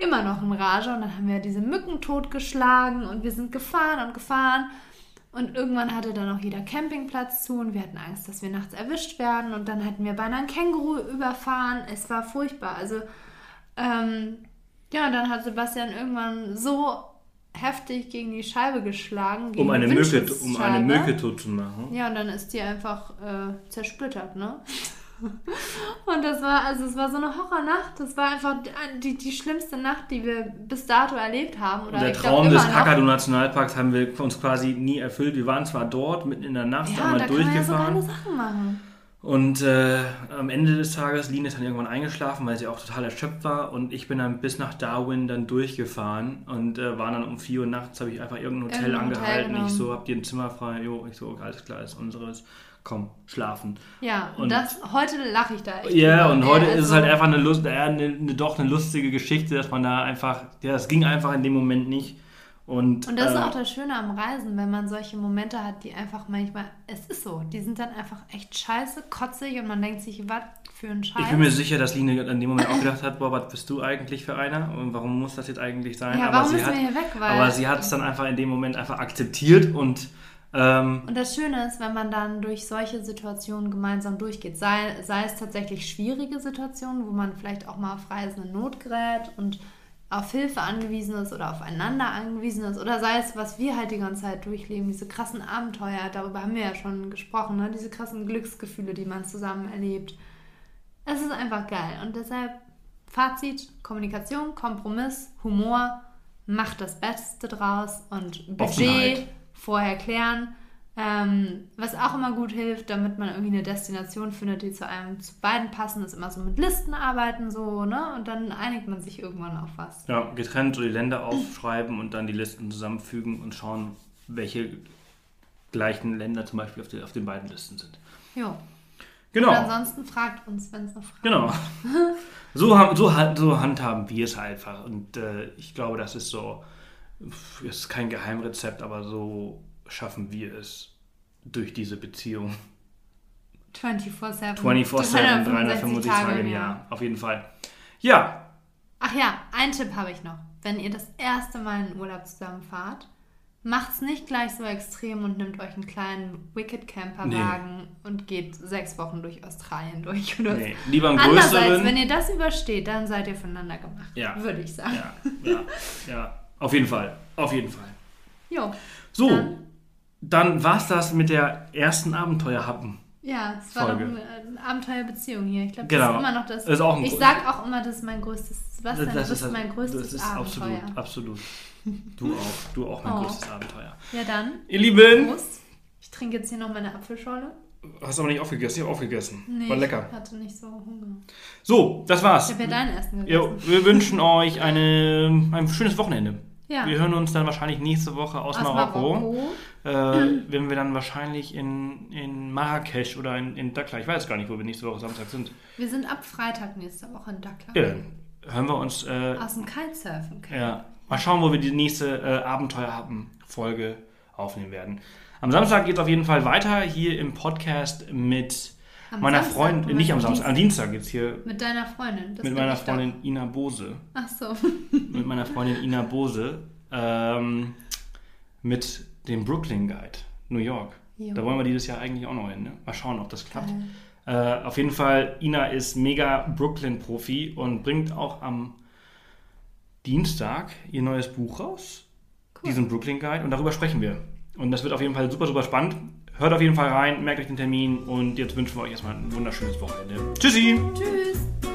Speaker 2: immer noch in Rage und dann haben wir diese Mücken totgeschlagen und wir sind gefahren und gefahren und irgendwann hatte dann auch jeder Campingplatz zu und wir hatten Angst, dass wir nachts erwischt werden und dann hätten wir beinahe ein Känguru überfahren. Es war furchtbar. Also ähm, ja, und dann hat Sebastian irgendwann so heftig gegen die Scheibe geschlagen. Gegen
Speaker 1: um eine Mücke, um eine Mücke tot zu machen.
Speaker 2: Ja, und dann ist die einfach äh, zersplittert, ne? Und das war, also es war so eine Horrornacht. Das war einfach die, die schlimmste Nacht, die wir bis dato erlebt haben. Oder
Speaker 1: der
Speaker 2: glaub,
Speaker 1: Traum
Speaker 2: immer
Speaker 1: des
Speaker 2: noch.
Speaker 1: Kakadu Nationalparks haben wir uns quasi nie erfüllt. Wir waren zwar dort, mitten in der Nacht,
Speaker 2: Ja,
Speaker 1: einmal
Speaker 2: da kann man ja so
Speaker 1: durchgefahren.
Speaker 2: Sachen machen.
Speaker 1: Und äh, am Ende des Tages, Lina ist dann irgendwann eingeschlafen, weil sie auch total erschöpft war. Und ich bin dann bis nach Darwin dann durchgefahren und äh, war dann um 4 Uhr nachts, habe ich einfach irgendein Hotel
Speaker 2: Irgendein Hotel
Speaker 1: angehalten.
Speaker 2: genommen.
Speaker 1: ich so, habt ihr ein Zimmer frei? Jo, ich so, alles klar, ist unseres. Komm, schlafen.
Speaker 2: Ja, und, das, heute lache ich da echt
Speaker 1: Ja,
Speaker 2: drüber.
Speaker 1: und heute ist es
Speaker 2: also-
Speaker 1: halt einfach eine, Lust, eine, eine doch eine lustige Geschichte, dass man da einfach, ja, es ging einfach in dem Moment nicht. Und,
Speaker 2: Und das ist
Speaker 1: äh,
Speaker 2: auch das Schöne am Reisen, wenn man solche Momente hat, die einfach manchmal, es ist so, die sind dann einfach echt scheiße, kotzig und man denkt sich, was für ein Scheiß.
Speaker 1: Ich bin mir sicher, dass Line in dem Moment auch gedacht hat, boah, was bist du eigentlich für einer und warum muss das jetzt eigentlich sein?
Speaker 2: Ja,
Speaker 1: aber
Speaker 2: warum müssen
Speaker 1: hat,
Speaker 2: wir hier weg? Weil-
Speaker 1: aber sie hat es dann einfach in dem Moment einfach akzeptiert und ähm,
Speaker 2: Und das Schöne ist, wenn man dann durch solche Situationen gemeinsam durchgeht, sei, sei es tatsächlich schwierige Situationen, wo man vielleicht auch mal auf Reisen in Not gerät und auf Hilfe angewiesen ist oder aufeinander angewiesen ist, oder sei es, was wir halt die ganze Zeit durchleben, diese krassen Abenteuer, darüber haben wir ja schon gesprochen, ne? diese krassen Glücksgefühle, die man zusammen erlebt. Es ist einfach geil und deshalb Fazit, Kommunikation, Kompromiss, Humor, macht das Beste draus und Budget
Speaker 1: Offenheit.
Speaker 2: Vorher klären. Ähm, was auch immer gut hilft, damit man irgendwie eine Destination findet, die zu einem zu beiden passen, ist immer so mit Listen arbeiten so, ne? Und dann einigt man sich irgendwann auf was.
Speaker 1: ja, getrennt so die Länder aufschreiben und dann die Listen zusammenfügen und schauen, welche gleichen Länder zum Beispiel auf, den- auf den beiden Listen sind.
Speaker 2: Und
Speaker 1: Genau.
Speaker 2: ansonsten fragt uns, wenn es noch Fragen
Speaker 1: Genau. So, haben, so, so handhaben wir es einfach. Und äh, ich glaube, das ist so, ist kein Geheimrezept, aber so schaffen wir es durch diese Beziehung.
Speaker 2: 24-7.
Speaker 1: 24-7, 365 Tage im Jahr. Auf jeden Fall. Ja,
Speaker 2: Ach ja, ein Tipp habe ich noch. Wenn ihr das erste Mal in Urlaub zusammenfahrt, macht's nicht gleich so extrem und nimmt euch einen kleinen Wicked Camper Wagen und geht sechs Wochen durch Australien durch oder
Speaker 1: nee, lieber einen
Speaker 2: Andererseits,
Speaker 1: größeren.
Speaker 2: wenn ihr das übersteht, dann seid ihr voneinander gemacht.
Speaker 1: Ja.
Speaker 2: Würde ich sagen.
Speaker 1: ja, ja, ja, auf jeden Fall. Auf jeden Fall.
Speaker 2: Jo.
Speaker 1: So,
Speaker 2: Dann-
Speaker 1: dann war's das mit der ersten Abenteuerhappen.
Speaker 2: Ja, es war
Speaker 1: Folge.
Speaker 2: doch eine Abenteuerbeziehung hier. Ich glaube,
Speaker 1: Genau.
Speaker 2: das ist immer noch das.
Speaker 1: Ist auch ein
Speaker 2: ich
Speaker 1: Grund-
Speaker 2: sag auch immer, das ist mein größtes. Was denn? Das, ist mein größtes
Speaker 1: das ist
Speaker 2: Abenteuer.
Speaker 1: absolut, absolut. Du auch, du auch mein
Speaker 2: Oh.
Speaker 1: größtes Abenteuer.
Speaker 2: Ja, dann.
Speaker 1: Ihr Lieben,
Speaker 2: Prost. Ich trinke jetzt hier noch meine Apfelschorle.
Speaker 1: hast aber nicht aufgegessen, ich habe aufgegessen.
Speaker 2: Nee,
Speaker 1: War lecker.
Speaker 2: ich hatte nicht so Hunger.
Speaker 1: So, das war's.
Speaker 2: Ich habe ja dein Essen
Speaker 1: Ja,
Speaker 2: gegessen.
Speaker 1: wir wünschen euch eine, ein schönes Wochenende.
Speaker 2: Ja.
Speaker 1: Wir hören uns dann wahrscheinlich nächste Woche aus,
Speaker 2: Aus
Speaker 1: Marokko.
Speaker 2: Marokko.
Speaker 1: Äh, wenn wir dann wahrscheinlich in, in Marrakesch oder in, in Dakar, ich weiß gar nicht, wo wir nächste Woche Samstag sind.
Speaker 2: Wir sind ab Freitag nächste Woche in Dakar.
Speaker 1: Ja, hören wir uns, äh,
Speaker 2: Aus dem Kitesurfen. können.
Speaker 1: ja, mal schauen, wo wir die nächste äh, Abenteuer haben Folge aufnehmen werden. Am Samstag geht es auf jeden Fall weiter hier im Podcast mit
Speaker 2: Am
Speaker 1: meiner Freundin, nicht am
Speaker 2: am
Speaker 1: Samstag, am Dienstag es hier
Speaker 2: Mit deiner Freundin. Das
Speaker 1: mit meiner. Freundin Ina Bose.
Speaker 2: Ach so.
Speaker 1: mit meiner Freundin Ina Bose ähm, mit dem Brooklyn Guide New York.
Speaker 2: Jo.
Speaker 1: Da wollen wir dieses Jahr eigentlich auch noch hin. Ne? Mal schauen, ob das klappt. Äh, auf jeden Fall, Ina ist mega Brooklyn-Profi und bringt auch am Dienstag ihr neues Buch raus.
Speaker 2: Cool.
Speaker 1: Diesen Brooklyn Guide. Und darüber sprechen wir. Und das wird auf jeden Fall super, super spannend. Hört auf jeden Fall rein, merkt euch den Termin und jetzt wünschen wir euch erstmal ein wunderschönes Wochenende. Tschüssi!
Speaker 2: Tschüss.